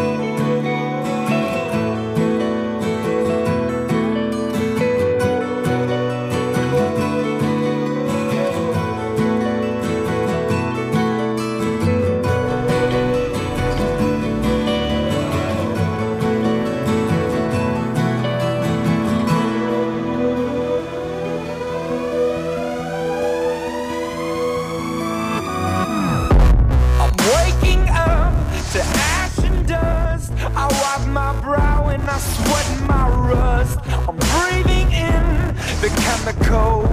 the code.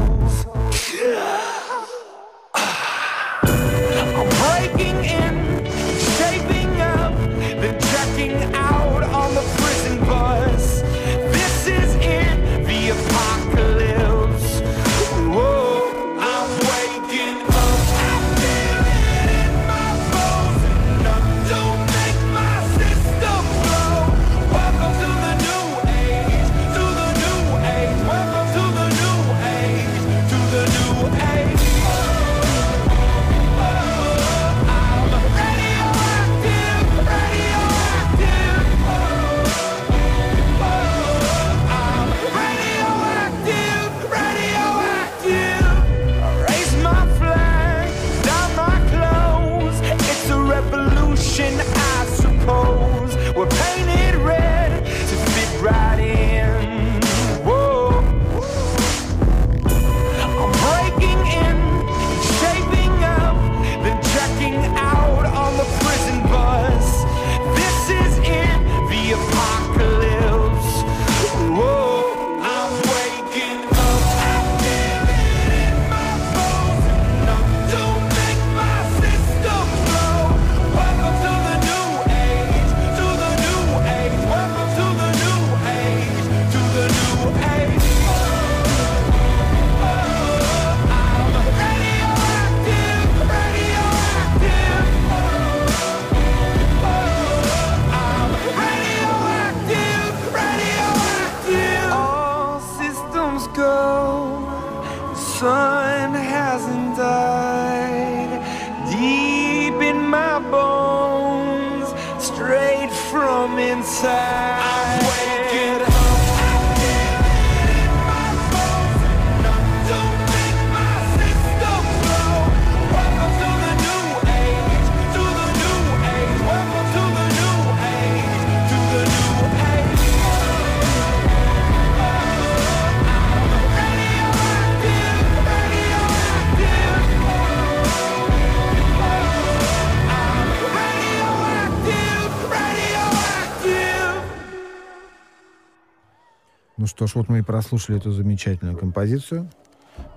Вот мы и прослушали эту замечательную композицию.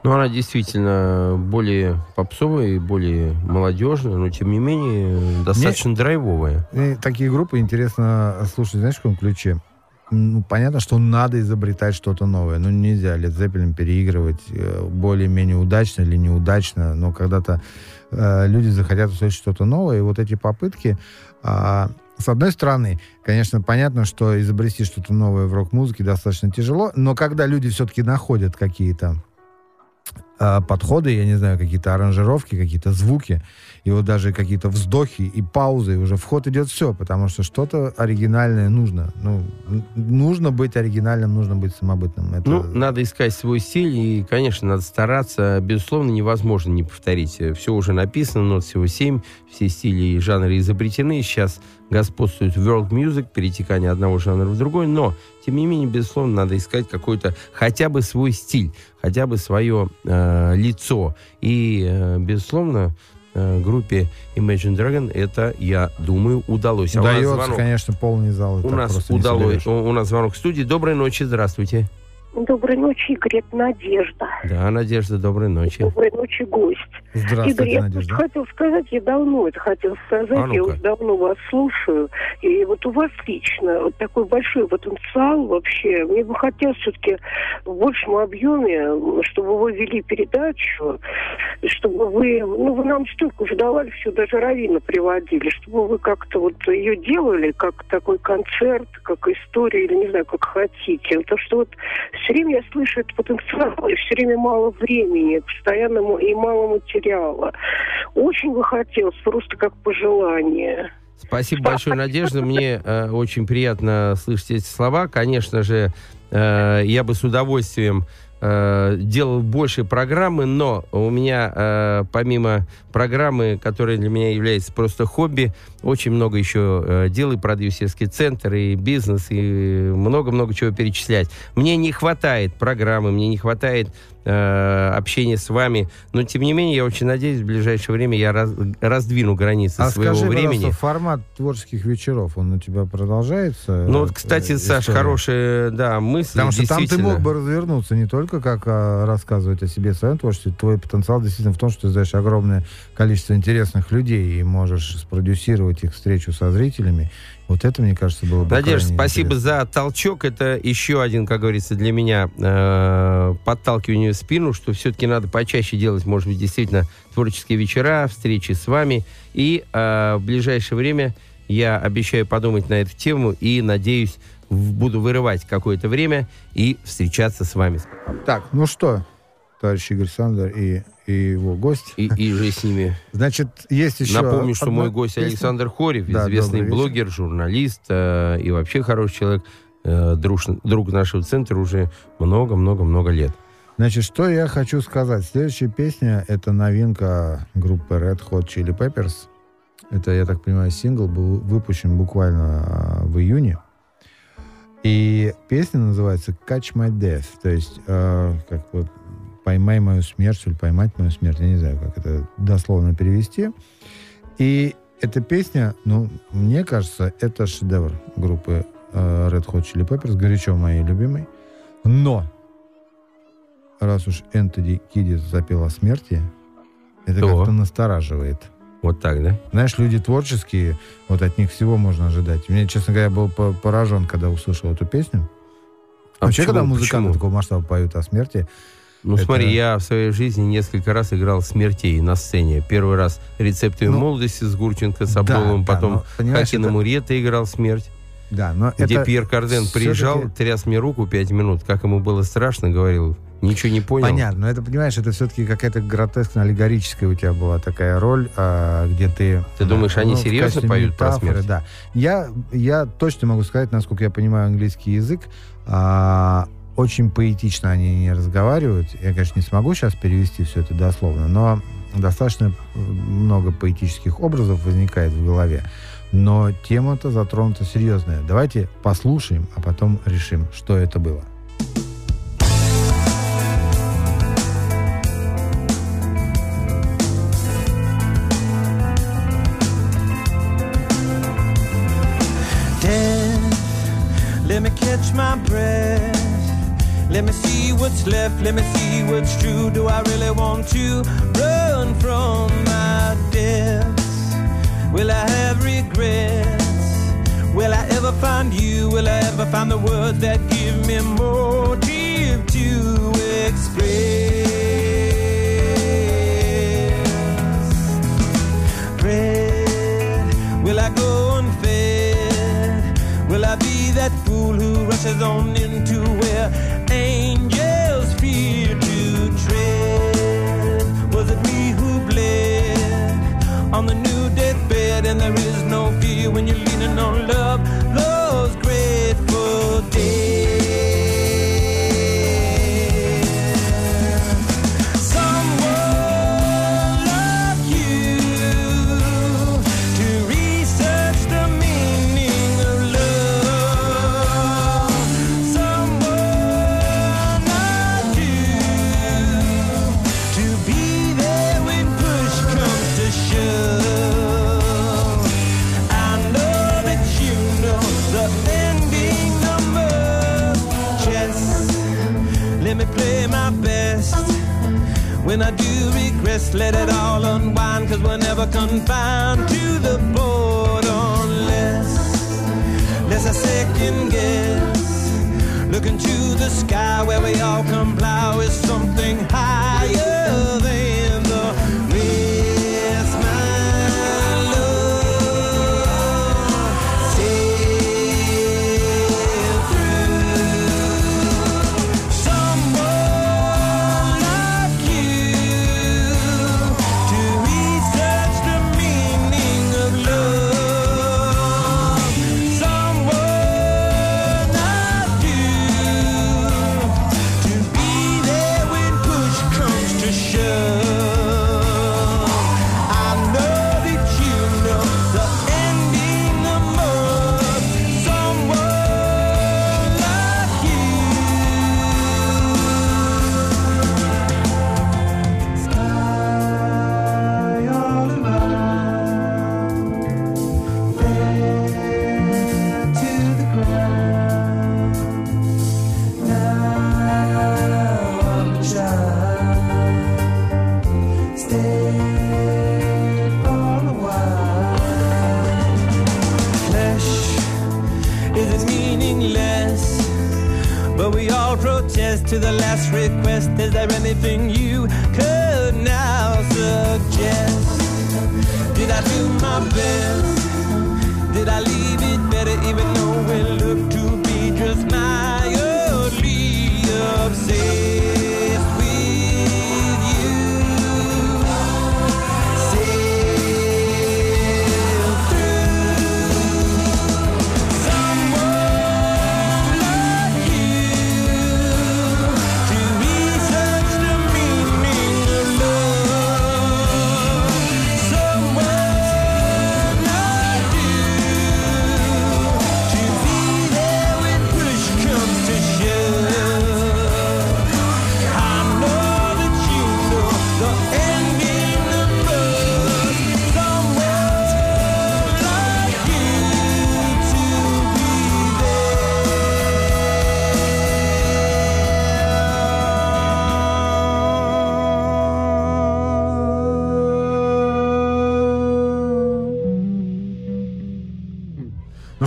Ну, она действительно более попсовая и более молодежная, но, тем не менее, достаточно Мне... драйвовая. И такие группы интересно слушать, знаешь, в каком ключе? Ну, понятно, что надо изобретать что-то новое. Ну, нельзя Лед Зеппелин переигрывать э, более-менее удачно или неудачно, но когда-то э, люди захотят услышать что-то новое, и вот эти попытки, э, с одной стороны, конечно, понятно, что изобрести что-то новое в рок-музыке достаточно тяжело, но когда люди все-таки находят какие-то э, подходы, я не знаю, какие-то аранжировки, какие-то звуки, и вот даже какие-то вздохи и паузы, и уже в ход идет все, потому что что-то оригинальное нужно. Ну, нужно быть оригинальным, нужно быть самобытным. Это... Ну, надо искать свой стиль, и, конечно, надо стараться. Безусловно, невозможно не повторить. Все уже написано, нот всего семь, все стили и жанры изобретены. Сейчас господствует world music, перетекание одного жанра в другой, но, тем не менее, безусловно, надо искать какой-то хотя бы свой стиль, хотя бы свое э, лицо. И, э, безусловно, группе Imagine Dragon это, я думаю, удалось. А Удается, конечно, полный зал. У нас удалось. У, у нас звонок в студии. Доброй ночи, здравствуйте. Доброй ночи, Игорь, это Надежда. Да, Надежда, доброй ночи. Доброй ночи, гость. Здравствуйте, Игорь, я Надежда. хотел сказать, я давно это хотел сказать, А я уже давно вас слушаю. И вот у вас лично вот такой большой потенциал вообще. Мне бы хотелось все-таки в большем объеме, чтобы вы вели передачу, чтобы вы, ну, вы нам столько уже давали, все, даже Равина приводили, чтобы вы как-то вот ее делали, как такой концерт, как история, или не знаю, как хотите. Потому что вот все время я слышу этот потенциал, и все время мало времени, постоянно и мало материала. Очень бы хотелось, просто как пожелание. Спасибо большое, Надежда. Мне э, очень приятно слышать эти слова. Конечно же, э, я бы с удовольствием э, делал больше программы, но у меня, э, помимо программы, которая для меня является просто хобби, очень много еще э, дел и продюсерский центр, и бизнес, и много-много чего перечислять. Мне не хватает программы, мне не хватает э, общения с вами, но тем не менее я очень надеюсь, в ближайшее время я раз- раздвину границы А своего скажи, времени. формат творческих вечеров, он у тебя продолжается? Ну вот, кстати, Э, Саш, история? хорошая, да, мысль. Потому что там ты мог бы развернуться не только как а, рассказывать о себе, своем творчестве. Твой потенциал действительно в том, что ты знаешь огромное количество интересных людей и можешь спродюсировать их встречу со зрителями. Вот это, мне кажется, было бы Надежда, спасибо интересно. за толчок. Это еще один, как говорится, для меня э, подталкивание в спину, что все-таки надо почаще делать, может быть, действительно творческие вечера, встречи с вами. И э, в ближайшее время я обещаю подумать на эту тему и, надеюсь, буду вырывать какое-то время и встречаться с вами. Так, ну что, товарищ Игорь Сандер и, и его гость. И, и же с ними. Значит, есть еще... Напомню, что мой гость песня. Александр Хорев, Да, известный блогер, журналист э, и вообще хороший человек, э, друж- друг нашего центра уже много-много-много лет. Значит, что я хочу сказать. Следующая песня — это новинка группы Red Hot Chili Peppers. Это, я так понимаю, сингл был выпущен буквально а, в июне. И песня называется Catch My Death, то есть э, как бы поймай мою смерть или поймать мою смерть, я не знаю, как это дословно перевести. И эта песня, ну, мне кажется, это шедевр группы э, Red Hot Chili Peppers, горячо моей любимой. Но раз уж Энтони Кидис запел о смерти, это То. как-то настораживает. Вот так, да? Знаешь, люди творческие, вот от них всего можно ожидать. Мне, честно говоря, был по- поражен, когда услышал эту песню. А Вообще, почему? когда музыканты Почему? такого масштаба поют о смерти, Ну, Это- смотри, я в своей жизни несколько раз играл смертей на сцене. Первый раз «Рецепты Ну, молодости» с Гурченко, с да, Обловым, да, потом но, понимаешь, Хакина это- Мурета играл «Смерть», да, но где это Пьер Карден приезжал, тряс мне руку пять минут. Как ему было страшно, говорил, Ничего не понял. Понятно, но это, понимаешь, это все-таки какая-то гротескно-аллегорическая у тебя была такая роль, а, где ты... Ты думаешь, они ну, серьезно поют метафоры, про смерть? Да. Я, я точно могу сказать, насколько я понимаю английский язык, а, очень поэтично они не разговаривают. Я, конечно, не смогу сейчас перевести все это дословно, но достаточно много поэтических образов возникает в голове. Но тема-то затронута серьезная. Давайте послушаем, а потом решим, что это было. Let me catch my breath. Let me see what's left. Let me see what's true. Do I really want to run from my depths? Will I have regrets? Will I ever find you? Will I ever find the words that give me motive to express? Bread, will I go unfed? Will I be that fool who rushes on into where on the new deathbed? And there is no fear when you're leaning on love, those grateful days. Regress, let it all unwind, cause we're never confined to the board unless there's a second guess. Look into the sky where we all comply with something higher than to the last request. Is there anything you could now suggest? Did I do my best? Did I leave it better even though it looked to be just mildly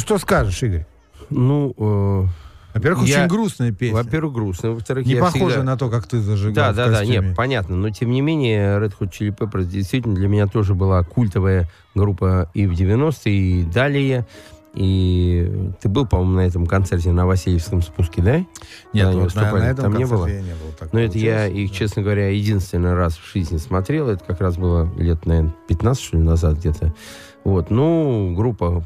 что скажешь, Игорь? Ну, э, во-первых, я, очень грустная песня. Во-первых, грустная. Во-вторых, не похожа всегда... на то, как ты зажигал Да, да, да, нет, понятно. Но, тем не менее, Red Hot Chili Peppers действительно для меня тоже была культовая группа и в 90-е, и далее. И ты был, по-моему, на этом концерте на Васильевском спуске, да? Нет, вот на, на этом Там не было? я не был. Так Но это я их, честно говоря, единственный раз в жизни смотрел. Это как раз было лет, наверное, 15, что ли, назад где-то. Вот, ну, группа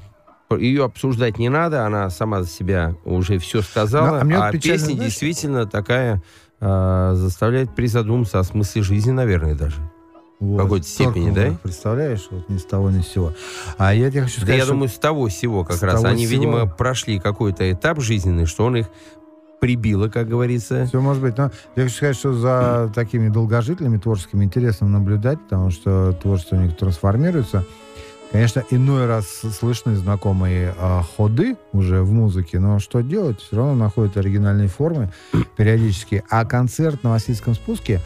ее обсуждать не надо, она сама за себя уже все сказала, Но, а, а песня знаешь, действительно такая э, заставляет призадуматься о смысле жизни, наверное, даже. Вот, в какой-то степени, да? Представляешь, вот ни с того, ни с сего. А я тебе хочу сказать, да я что... думаю, с того всего как раз. Они, всего... видимо, прошли какой-то этап жизненный, что он их прибило, как говорится. Все может быть. Но я хочу сказать, что за такими долгожителями творческими интересно наблюдать, потому что творчество у них трансформируется. Конечно, иной раз слышны знакомые э, ходы уже в музыке, но что делать? Все равно находят оригинальные формы периодически. А концерт на Васильском спуске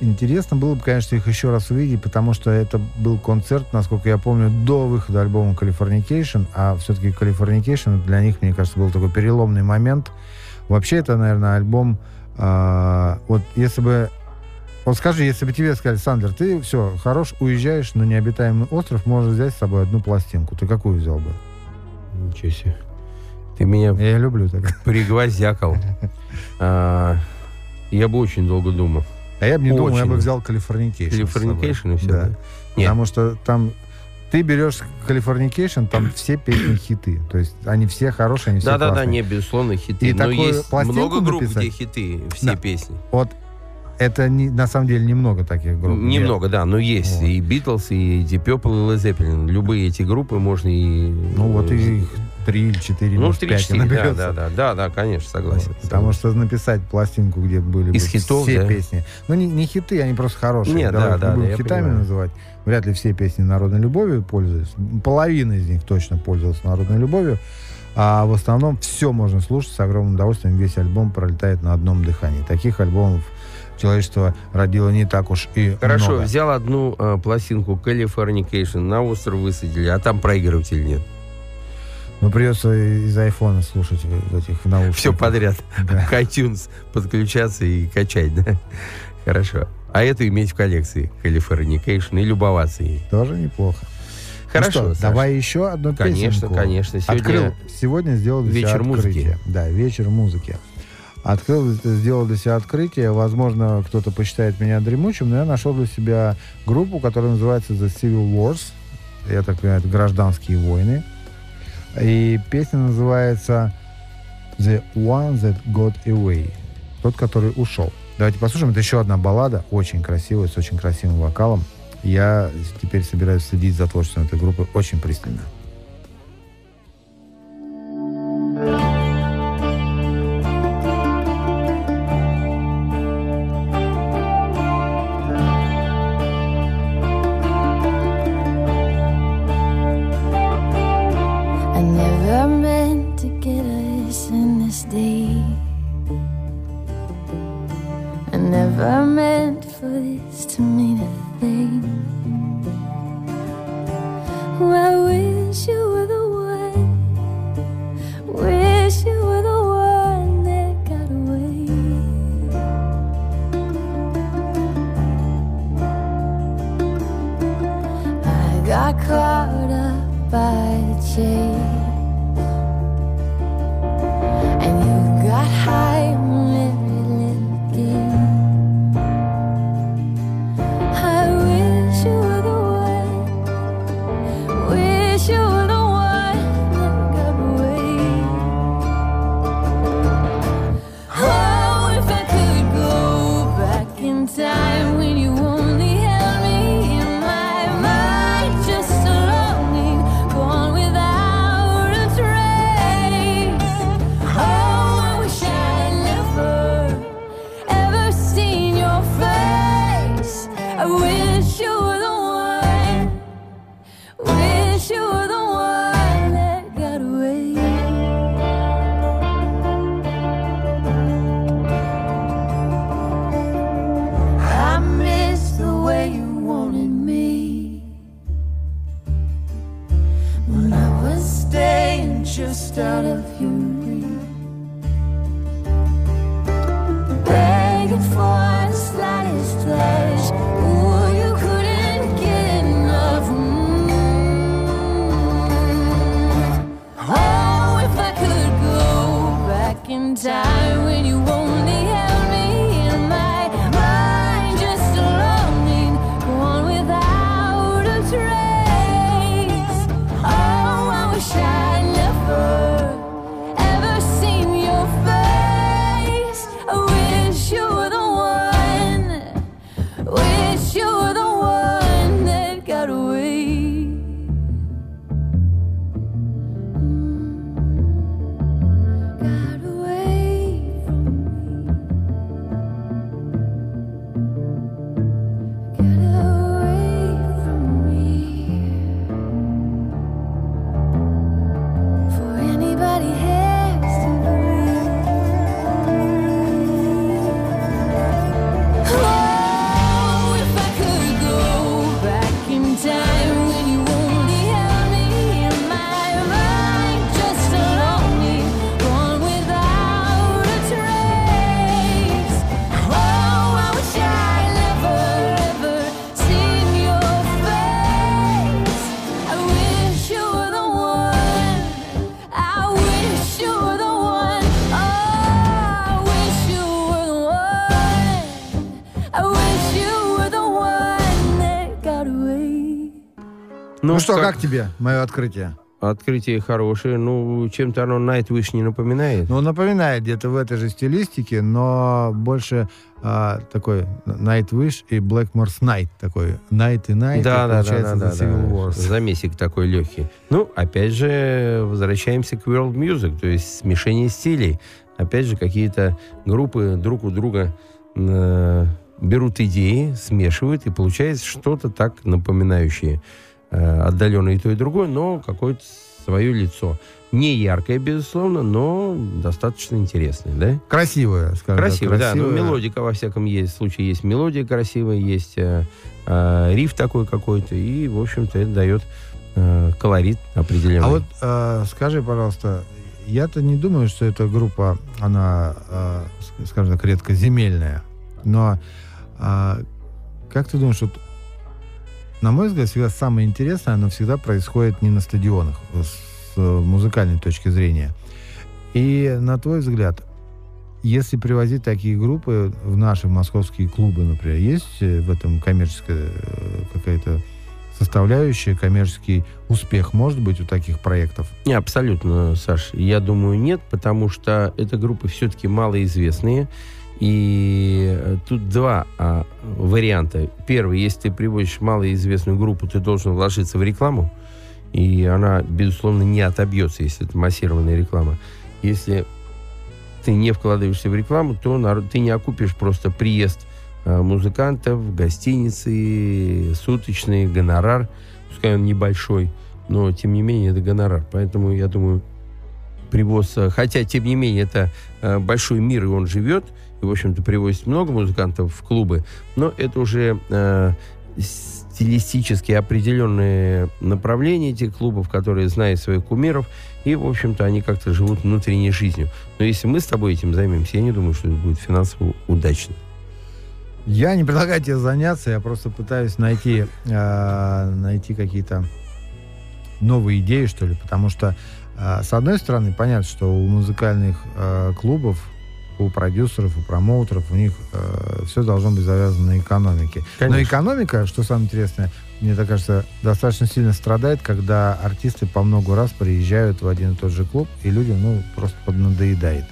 Интересно было бы, конечно, их еще раз увидеть, потому что это был концерт, насколько я помню, до выхода альбома Californication, а все-таки Californication для них, мне кажется, был такой переломный момент. Вообще это, наверное, альбом... Э, вот если бы... Вот скажи, если бы тебе сказали, Сандер, ты все, хорош, уезжаешь на необитаемый остров, можешь взять с собой одну пластинку. Ты какую взял бы? Ничего себе. Ты меня... Я люблю так. Пригвоздякал. А, я бы очень долго думал. А я бы не Очень. думал, я бы взял Californication. Californication и все, да. да? Потому что там ты берешь Californication, там все песни хиты. То есть они все хорошие, они все Да-да-да, не, безусловно, хиты. И Но есть много групп, написать? где хиты, все да. песни. Вот это не, на самом деле немного таких групп. Немного, Нет. да, но есть. Вот. И Битлз, и Deep Purple, и Led Zeppelin. Любые эти группы можно и... Ну вот их три или четыре, ну, может, 3, 5 да, да, да, да, конечно, согласен. Вот, потому что написать пластинку, где были Из хитов, все да? песни. Ну, не, не хиты, они просто хорошие. Нет, Давай да, да, будем да, хитами понимаю. называть. Вряд ли все песни народной любовью пользуются. Половина из них точно пользовалась народной любовью. А в основном все можно слушать с огромным удовольствием. Весь альбом пролетает на одном дыхании. Таких альбомов человечество родило не так уж и Хорошо, много. взял одну э, пластинку Californication, на остров высадили, а там проигрыватель нет. Ну, придется из айфона слушать в, в этих наушниках. Все подряд. Да. К iTunes подключаться и качать, да? Хорошо. А это иметь в коллекции Californication и любоваться ей. Тоже неплохо. Хорошо, ну что, давай еще одну Конечно, песенку. конечно. Сегодня Открыл, сегодня сделал вечер музыки. Да, вечер музыки. Открыл, сделал для себя открытие. Возможно, кто-то посчитает меня дремучим, но я нашел для себя группу, которая называется The Civil Wars. Я так понимаю, это гражданские войны. И песня называется The One That Got Away. Тот, который ушел. Давайте послушаем. Это еще одна баллада, очень красивая, с очень красивым вокалом. Я теперь собираюсь следить за творчеством этой группы очень пристально. Out of your что, как... тебе мое открытие? Открытие хорошее. Ну, чем-то оно Nightwish не напоминает. Ну, напоминает где-то в этой же стилистике, но больше а, такой Nightwish и Blackmore's Night такой. Night и Night. Да, и да, да, получается да, да, The Civil да. Wars. Замесик такой легкий. Ну, опять же, возвращаемся к world music, то есть смешение стилей. Опять же, какие-то группы друг у друга э, берут идеи, смешивают, и получается что-то так напоминающее отдаленно и то, и другое, но какое-то свое лицо. Не яркое, безусловно, но достаточно интересное, да? Красивая, скажем Красиво, так. да. Ну, мелодика, во всяком есть, случае, есть мелодия красивая, есть э, э, риф такой какой-то, и, в общем-то, это дает э, колорит определенный. А вот э, скажи, пожалуйста, я-то не думаю, что эта группа, она, э, ск- скажем так, редкоземельная. Но а, как ты думаешь, вот, на мой взгляд, всегда самое интересное, оно всегда происходит не на стадионах, с э, музыкальной точки зрения. И на твой взгляд, если привозить такие группы в наши московские клубы, например, есть э, в этом коммерческая э, какая-то составляющая, коммерческий успех может быть у таких проектов? Не, абсолютно, Саш. Я думаю, нет, потому что это группы все-таки малоизвестные. И э, тут два а, варианта. Первый, если ты приводишь малоизвестную группу, ты должен вложиться в рекламу, и она, безусловно, не отобьется, если это массированная реклама. Если ты не вкладываешься в рекламу, то народ, ты не окупишь просто приезд э, музыкантов, гостиницы, суточный гонорар, пускай он небольшой, но, тем не менее, это гонорар. Поэтому, я думаю, привоз... э, Хотя, тем не менее, это э, большой мир, и он живет, и, в общем-то, привозит много музыкантов в клубы, но это уже э, стилистически определенные направления этих клубов, которые знают своих кумиров, и, в общем-то, они как-то живут внутренней жизнью. Но если мы с тобой этим займемся, я не думаю, что это будет финансово удачно. Я не предлагаю тебе заняться, я просто пытаюсь найти, э, найти какие-то новые идеи, что ли, потому что, э, с одной стороны, понятно, что у музыкальных э, клубов, у продюсеров, у промоутеров, у них все должно быть завязано на экономике. Но Конечно. экономика, что самое интересное, мне так кажется, достаточно сильно страдает, когда артисты по много раз приезжают в один и тот же клуб, и людям, ну, просто поднадоедает,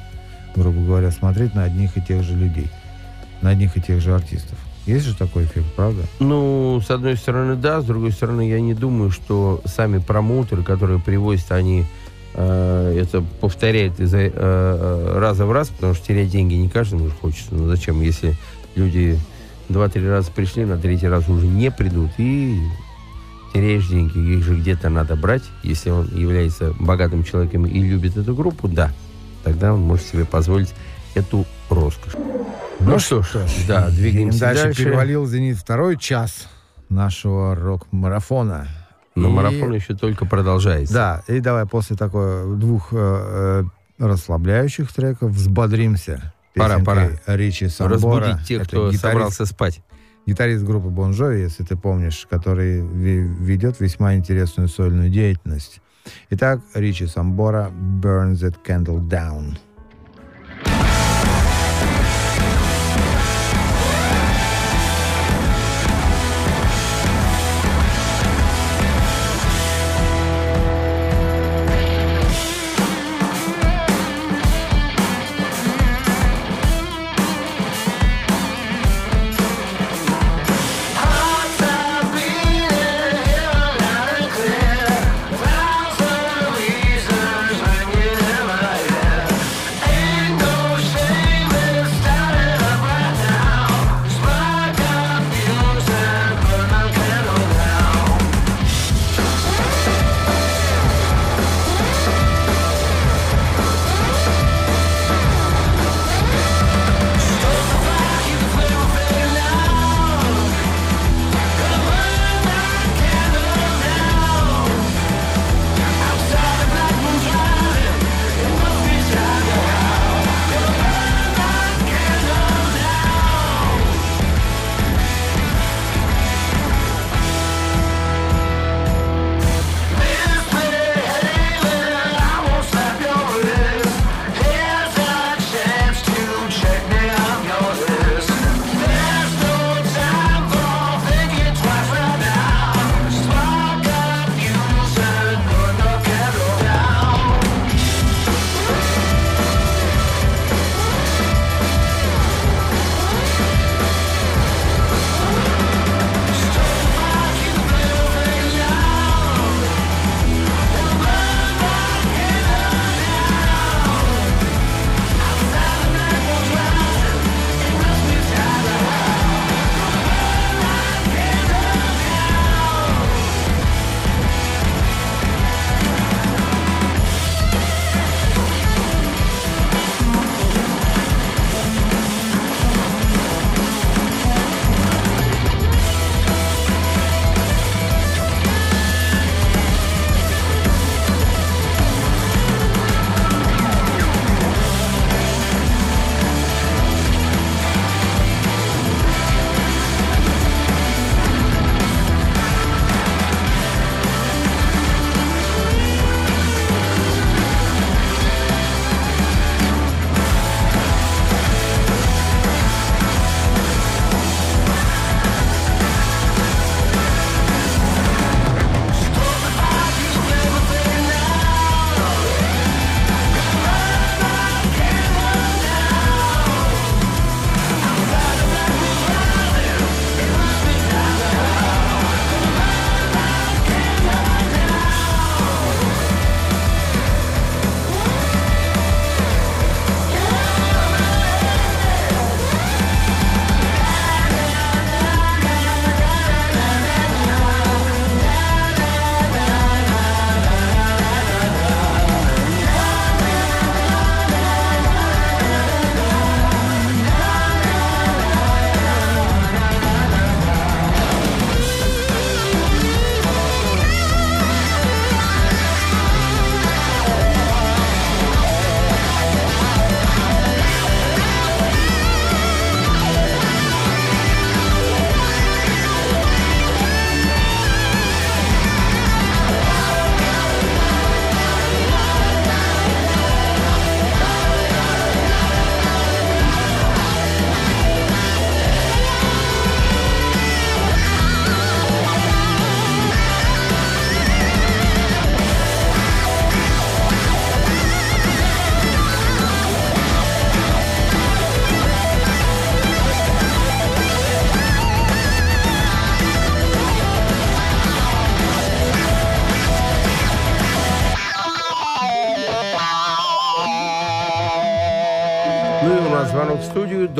грубо говоря, смотреть на одних и тех же людей, на одних и тех же артистов. Есть же такой эффект, правда? Ну, с одной стороны, да, с другой стороны, я не думаю, что сами промоутеры, которые привозят, они э, это повторяют из э, э, раза в раз, потому что терять деньги не каждому хочется. Ну, зачем, если люди два-три раза пришли, на третий раз уже не придут, и теряешь деньги. Их же где-то надо брать. Если он является богатым человеком и любит эту группу, да, тогда он может себе позволить эту роскошь. Ну, что ж, да, двигаемся дальше. дальше. Перевалил «Зенит» второй час нашего рок-марафона. Но И- марафон еще только продолжается. Да, и давай после такой двух э, э, расслабляющих треков взбодримся. Пора, песенкой Ричи Самбора. Разбудить тех, Это кто гитарист, собрался спать. гитарист группы Бон Джови, если ты помнишь, который ведет весьма интересную сольную деятельность. Итак, Ричи Самбора «Burn That Candle Down».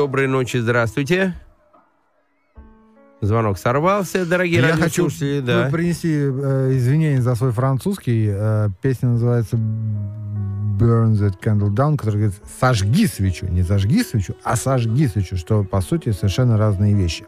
Доброй ночи, здравствуйте. Звонок сорвался, дорогие Я хочу. Да. принести э, извинения за свой французский. Э, песня называется Burn That Candle Down, который говорит «сожги свечу». Не «зажги свечу», а «сожги свечу», что, по сути, совершенно разные вещи.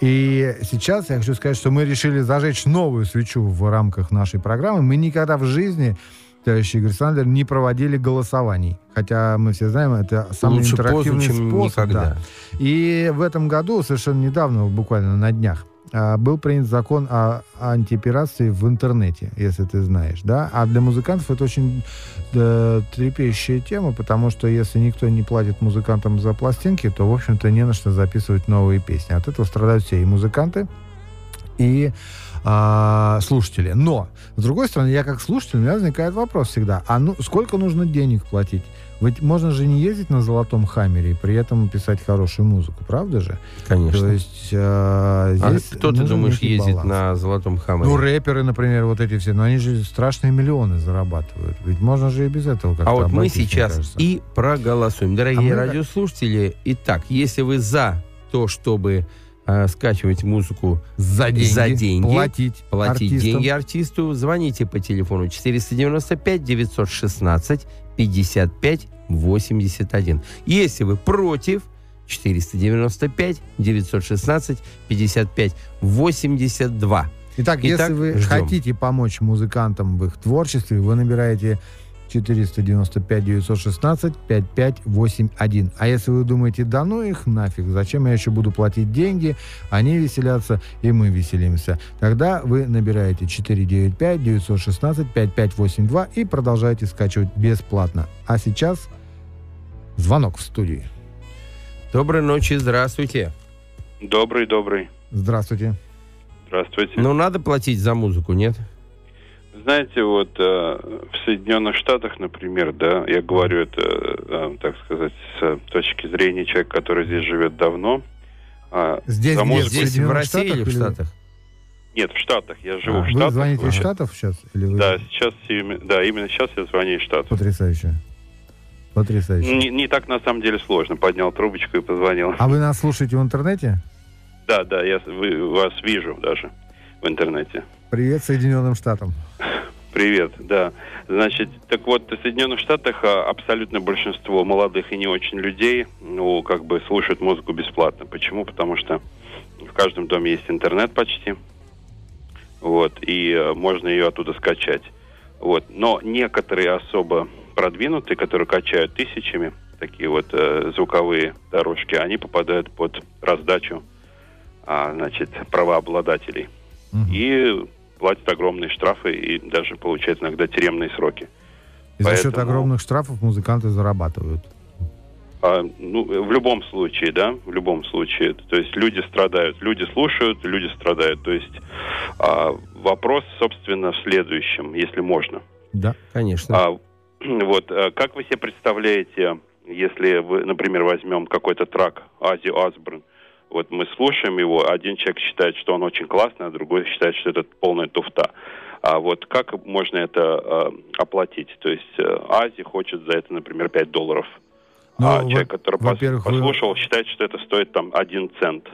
И сейчас я хочу сказать, что мы решили зажечь новую свечу в рамках нашей программы. Мы никогда в жизни товарищ Игорь Сандер, не проводили голосований. Хотя мы все знаем, это самый Лучше интерактивный поздно, способ. никогда. да. И в этом году, совершенно недавно, буквально на днях, а, был принят закон о антипиратстве в интернете, если ты знаешь, да. А для музыкантов это очень э, трепещущая тема, потому что если никто не платит музыкантам за пластинки, то, в общем-то, не на что записывать новые песни. От этого страдают все и музыканты, и а, слушатели. Но, с другой стороны, я как слушатель, у меня возникает вопрос всегда, а ну, сколько нужно денег платить? Ведь можно же не ездить на золотом хаммере и при этом писать хорошую музыку, правда же? Конечно. То есть а, А здесь кто, ты думаешь, ездит баланс. на золотом хаммере? Ну, рэперы, например, вот эти все, но они же страшные миллионы зарабатывают. Ведь можно же и без этого как-то А вот мы сейчас и проголосуем. Дорогие А мы- радиослушатели, итак, если вы за то, чтобы э, скачивать музыку за деньги, за деньги, платить, платить артистам. деньги артисту, звоните по телефону 495 916 55 81. Если вы против, 495 916 55 82. Итак, Итак, если вы ждем. хотите помочь музыкантам в их творчестве, вы набираете 495 916 5581. А если вы думаете, да ну их нафиг, зачем я еще буду платить деньги, они веселятся, и мы веселимся, тогда вы набираете 495 916 5582 и продолжаете скачивать бесплатно. А сейчас звонок в студии. Доброй ночи, здравствуйте. Добрый, добрый. Здравствуйте. Здравствуйте. Ну, надо платить за музыку, нет? Знаете, вот э, в Соединенных Штатах, например, да, я говорю это, э, так сказать, с точки зрения человека, который здесь живет давно. а Здесь, музыку- Здесь, в России или в Штатах? Нет, в Штатах. Я живу А, в вы Штатах. звоните из Ага. Штатов сейчас? Или вы... Да, сейчас, да, именно сейчас я звоню из Штатов. Потрясающе. Потрясающе. Не, не так на самом деле сложно. Поднял трубочку и позвонил. А вы нас слушаете в интернете? Да, да, я вы- вас вижу даже в интернете. Привет Соединенным Штатам. Привет, да. Значит, так вот, в Соединенных Штатах а, абсолютно большинство молодых и не очень людей, ну, как бы слушают музыку бесплатно. Почему? Потому что в каждом доме есть интернет почти. Вот, и э, можно ее оттуда скачать. Вот. Но некоторые особо продвинутые, которые качают тысячами, такие вот э, звуковые дорожки, они попадают под раздачу, а, значит, правообладателей Мгм. и платят огромные штрафы и даже получают иногда тюремные сроки. И за счет поэтому- огромных штрафов музыканты зарабатывают. А, ну, в любом случае, да, в любом случае. То есть люди страдают, люди слушают, люди страдают. То есть а, вопрос, собственно, в следующем, если можно. Да. Конечно. А, вот, а, как вы себе представляете, если вы, например, возьмем какой-то трак Ази Осборн, вот мы слушаем его, один человек считает, что он очень классный, а другой считает, что это полная туфта. А вот как можно это а, оплатить? То есть э, Ази хочет за это, например, 5 долларов. Ну, а во- человек, который пос- во-первых, вы- послушал, считает, что это стоит там один цент.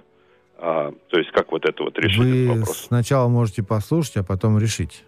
А, то есть как вот это вот решить этот Вы вопрос? сначала можете послушать, а потом решить.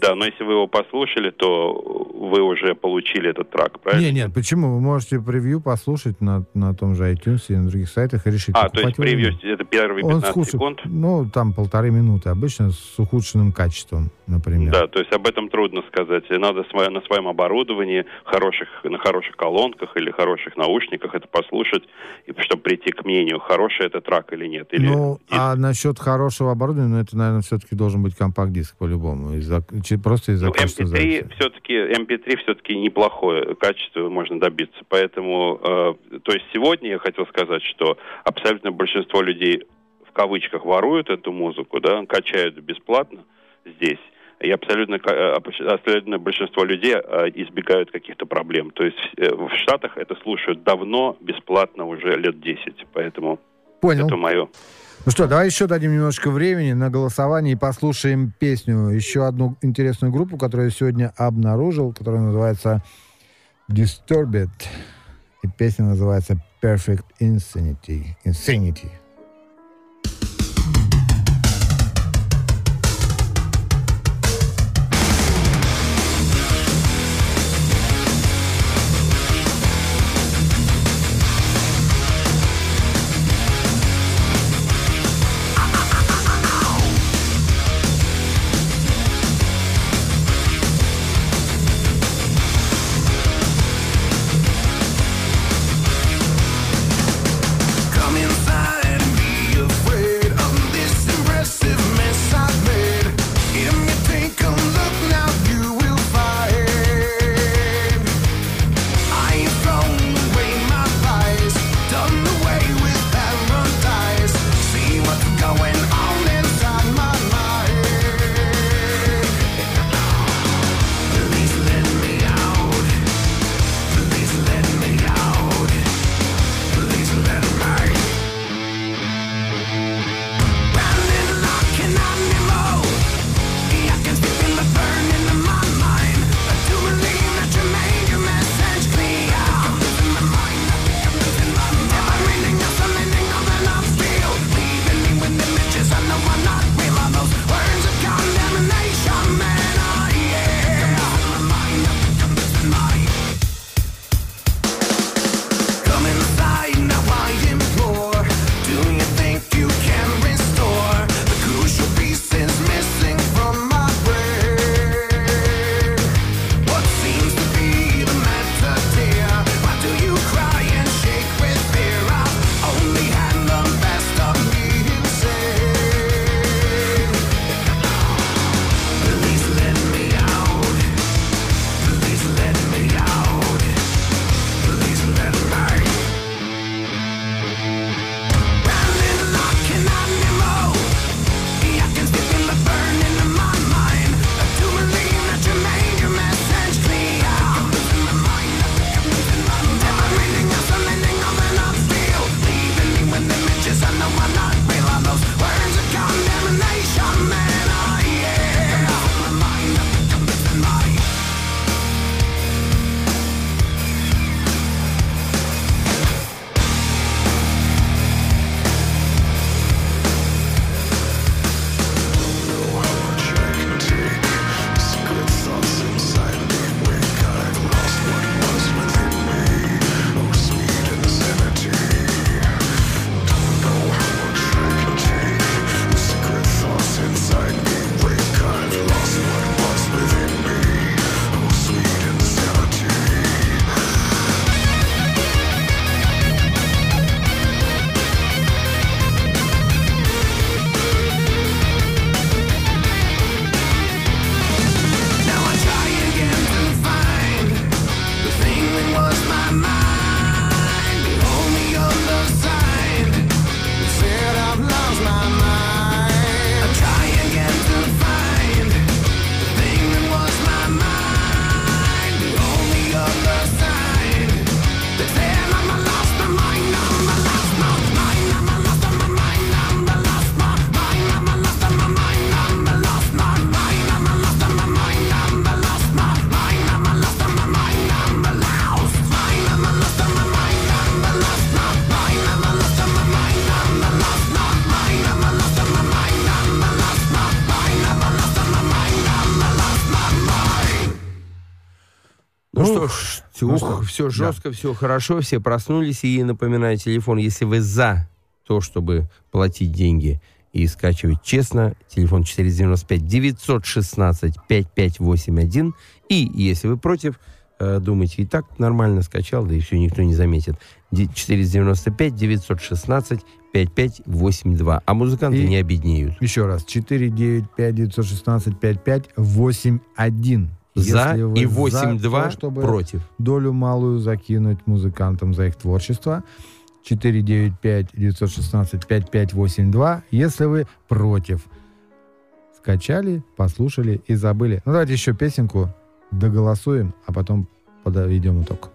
Да, но если вы его послушали, то вы уже получили этот трак, правильно? Не, нет, почему? Вы можете превью послушать на, на том же iTunes и на других сайтах и решить. А, то есть его превью, нет. это первые Он 15 с секунд? Ну, там полторы минуты. Обычно с ухудшенным качеством, например. Да, то есть об этом трудно сказать. Надо на своем оборудовании, хороших, на хороших колонках или хороших наушниках это послушать, и чтобы прийти к мнению, хороший это трак или нет. Или... Ну, а насчет хорошего оборудования, ну, это, наверное, все-таки должен быть компакт-диск по-любому. Из-за, просто из-за Ну, качества MP3 записи. все-таки MP3 все-таки неплохое качество можно добиться. Поэтому, э, то есть сегодня я хотел сказать, что абсолютно большинство людей в кавычках воруют эту музыку, да, качают бесплатно здесь. И абсолютно, э, абсолютно большинство людей э, избегают каких-то проблем. То есть э, в Штатах это слушают давно, бесплатно уже лет 10. Поэтому Понял. это мое. Ну что, давай еще дадим немножко времени на голосование и послушаем песню. Еще одну интересную группу, которую я сегодня обнаружил, которая называется Disturbed. И песня называется Perfect Insanity. Insanity. все жестко, да. все хорошо, все проснулись, и напоминаю телефон, если вы за то, чтобы платить деньги и скачивать честно, телефон 495-916-5581, и если вы против, э, думаете, и так нормально скачал, да и все, никто не заметит. 495-916-5582. А музыканты и не обеднеют. Еще раз. 495-916-5581. За и 8-2 против. Долю малую закинуть музыкантам за их творчество. 495-916-5582, если вы против. Скачали, послушали и забыли. Ну, давайте еще песенку доголосуем, а потом подведем итог.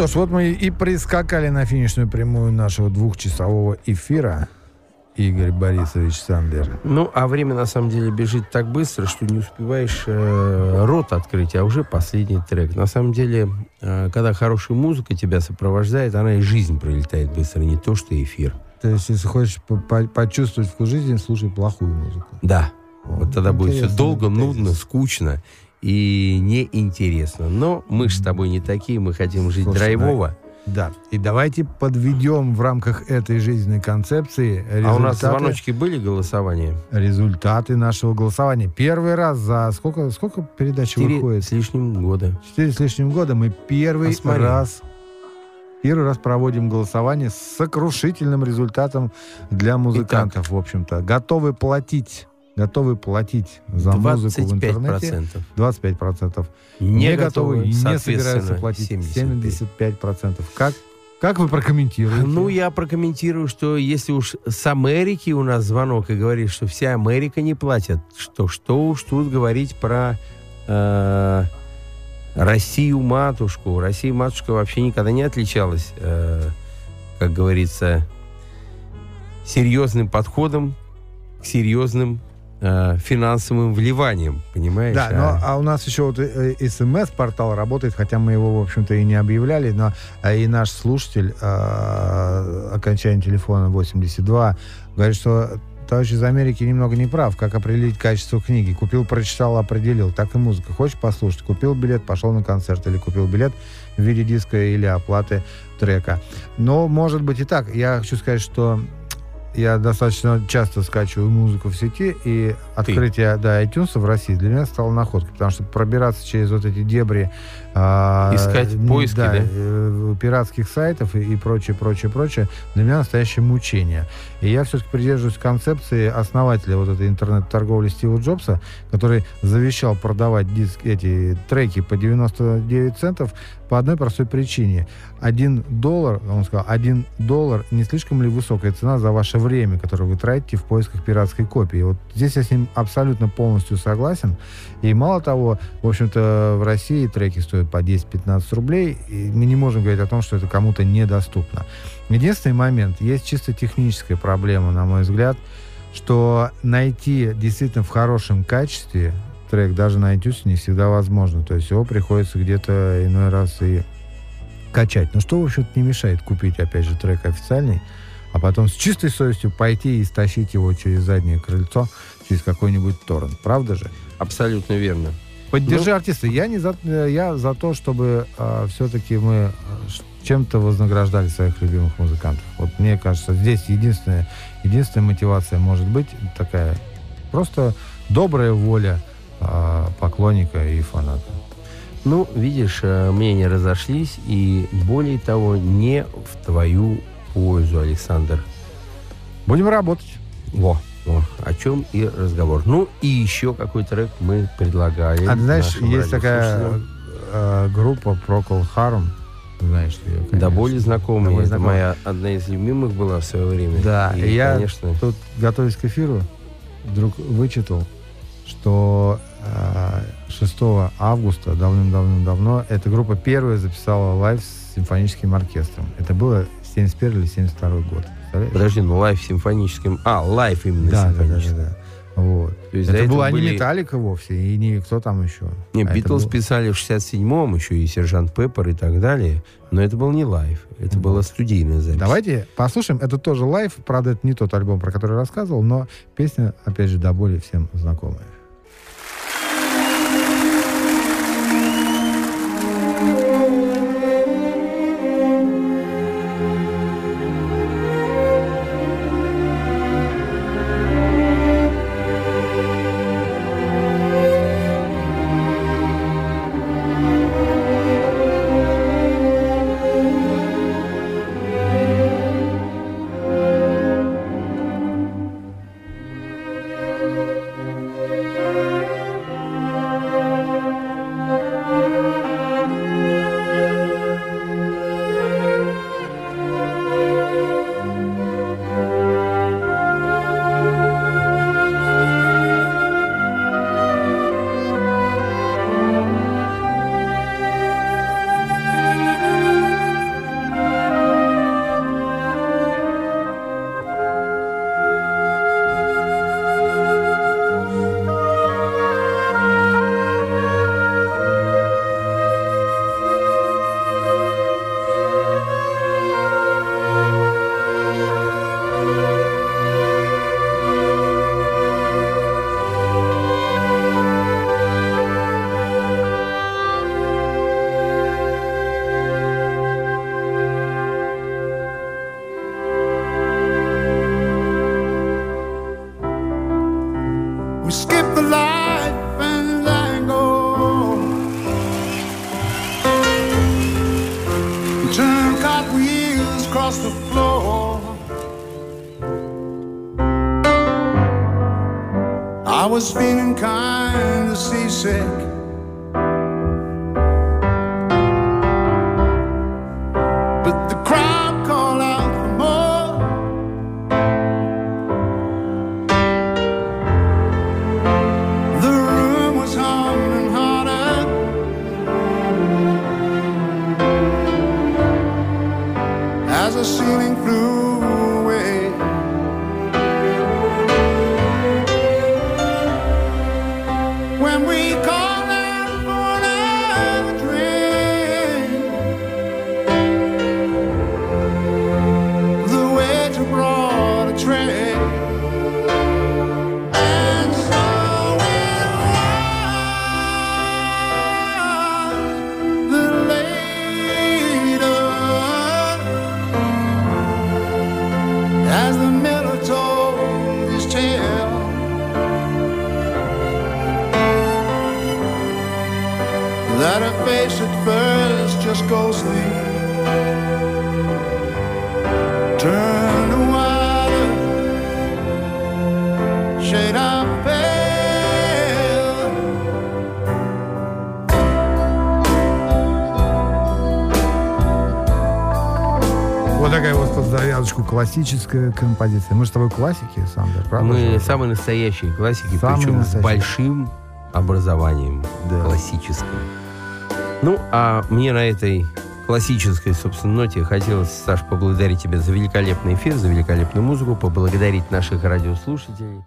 Что ж, вот мы и прискакали на финишную прямую нашего двухчасового эфира. Игорь Борисович Сандлер. Ну, а время на самом деле бежит так быстро, что не успеваешь э, рот открыть, а уже последний трек. На самом деле, э, когда хорошая музыка тебя сопровождает, она и жизнь пролетает быстро, не то что эфир. То есть, если хочешь по- по- почувствовать вкус жизни, слушай плохую музыку. Да. Вот тогда будет все долго, тезис. нудно, скучно и неинтересно. Но мы же с тобой не такие, мы хотим жить Слушай, драйвово. Да. И давайте подведем в рамках этой жизненной концепции А у нас результаты- звоночки были голосования? результаты нашего голосования. Первый раз за сколько, сколько передач Четыре выходит? с лишним года. Четыре с лишним года мы первый Посмотри. раз первый раз проводим голосование с сокрушительным результатом для музыкантов, в общем-то. Готовы платить, готовы платить за музыку в интернете. 25%. 25%. Не, готовы и не собираются платить 75. 75%. Как, как вы прокомментируете? Ну, я прокомментирую, что если уж с Америки у нас звонок и говорит, что вся Америка не платит, что что уж тут говорить про э, Россию матушку. Россия матушка вообще никогда не отличалась, э, как говорится, серьезным подходом к серьезным э, финансовым вливаниям, понимаешь? Да, А- но а у нас еще вот э, смс-портал работает, хотя мы его, в общем-то, и не объявляли, но э, и наш слушатель, э, окончание телефона 82, говорит, что товарищ из Америки немного не прав, как определить качество книги. Купил, прочитал, определил. Так и музыка. Хочешь послушать? Купил билет, пошел на концерт. Или купил билет в виде диска или оплаты трека. Но, может быть, и так. Я хочу сказать, что я достаточно часто скачиваю музыку в сети, и открытие да, iTunes в России для меня стало находкой, потому что пробираться через вот эти дебри... а, Искать поиски, да? э, пиратских сайтов и, и прочее, прочее, прочее, для меня настоящее мучение. И я все-таки придерживаюсь концепции основателя вот этой интернет-торговли Стива Джобса, который завещал продавать диски, эти треки по 99 центов по одной простой причине. Один доллар, он сказал, один доллар не слишком ли высокая цена за ваше время, которое вы тратите в поисках пиратской копии. Вот здесь я с ним абсолютно полностью согласен. И мало того, в общем-то, в России треки стоят по 10-15 рублей, и мы не можем говорить о том, что это кому-то недоступно. Единственный момент, есть чисто техническая проблема, на мой взгляд, что найти действительно в хорошем качестве трек даже на iTunes не всегда возможно. То есть его приходится где-то иной раз и качать. Но что, в общем-то, не мешает купить, опять же, трек официальный, а потом с чистой совестью пойти и стащить его через заднее крыльцо, через какой-нибудь торрент. Правда же? Абсолютно верно. Поддержи Ну- артиста. Я не за, э, я за то, чтобы все-таки мы э, чем-то вознаграждали своих любимых музыкантов. Вот мне кажется, здесь единственная, единственная мотивация может быть такая просто добрая воля а, поклонника и фаната. Ну, видишь, э, мнения разошлись, и более того, не в твою пользу, Александр. Будем работать. Во, во, о чем и разговор. Ну, и еще какой трек мы предлагали. А знаешь, есть такая э, группа Procol Harum. Знаешь ты ее, Да конечно. более знакомая. Да более Это знакомая. моя одна из любимых была в свое время. Да, и, и я конечно, тут, готовясь к эфиру, вдруг вычитал, что э, 6 августа, давным-давным-давно, эта группа первая записала live с симфоническим оркестром. Это было 71 или 72 год. Подожди, ну live симфоническим. А, live именно Да, да, да, да, симфоническим. да. Вот. То есть Это была не были- Металлика вовсе, и не кто там еще. Не, А Битлз был- писали в 67-м, еще и Сержант Пеппер и так далее. Но это был не live, это Вот. была студийная запись. Давайте послушаем. Это тоже live. Правда, это не тот альбом, про который рассказывал, но песня, опять же, до боли всем знакомая. Классическая композиция. Мы же с тобой классики, Сандер, правда? Мы же? самые настоящие классики, Самые причем настоящие. с большим образованием Да. классическим. Ну, а мне на этой классической, собственно, ноте хотелось, Саш, поблагодарить тебя за великолепный эфир, за великолепную музыку, поблагодарить наших радиослушателей.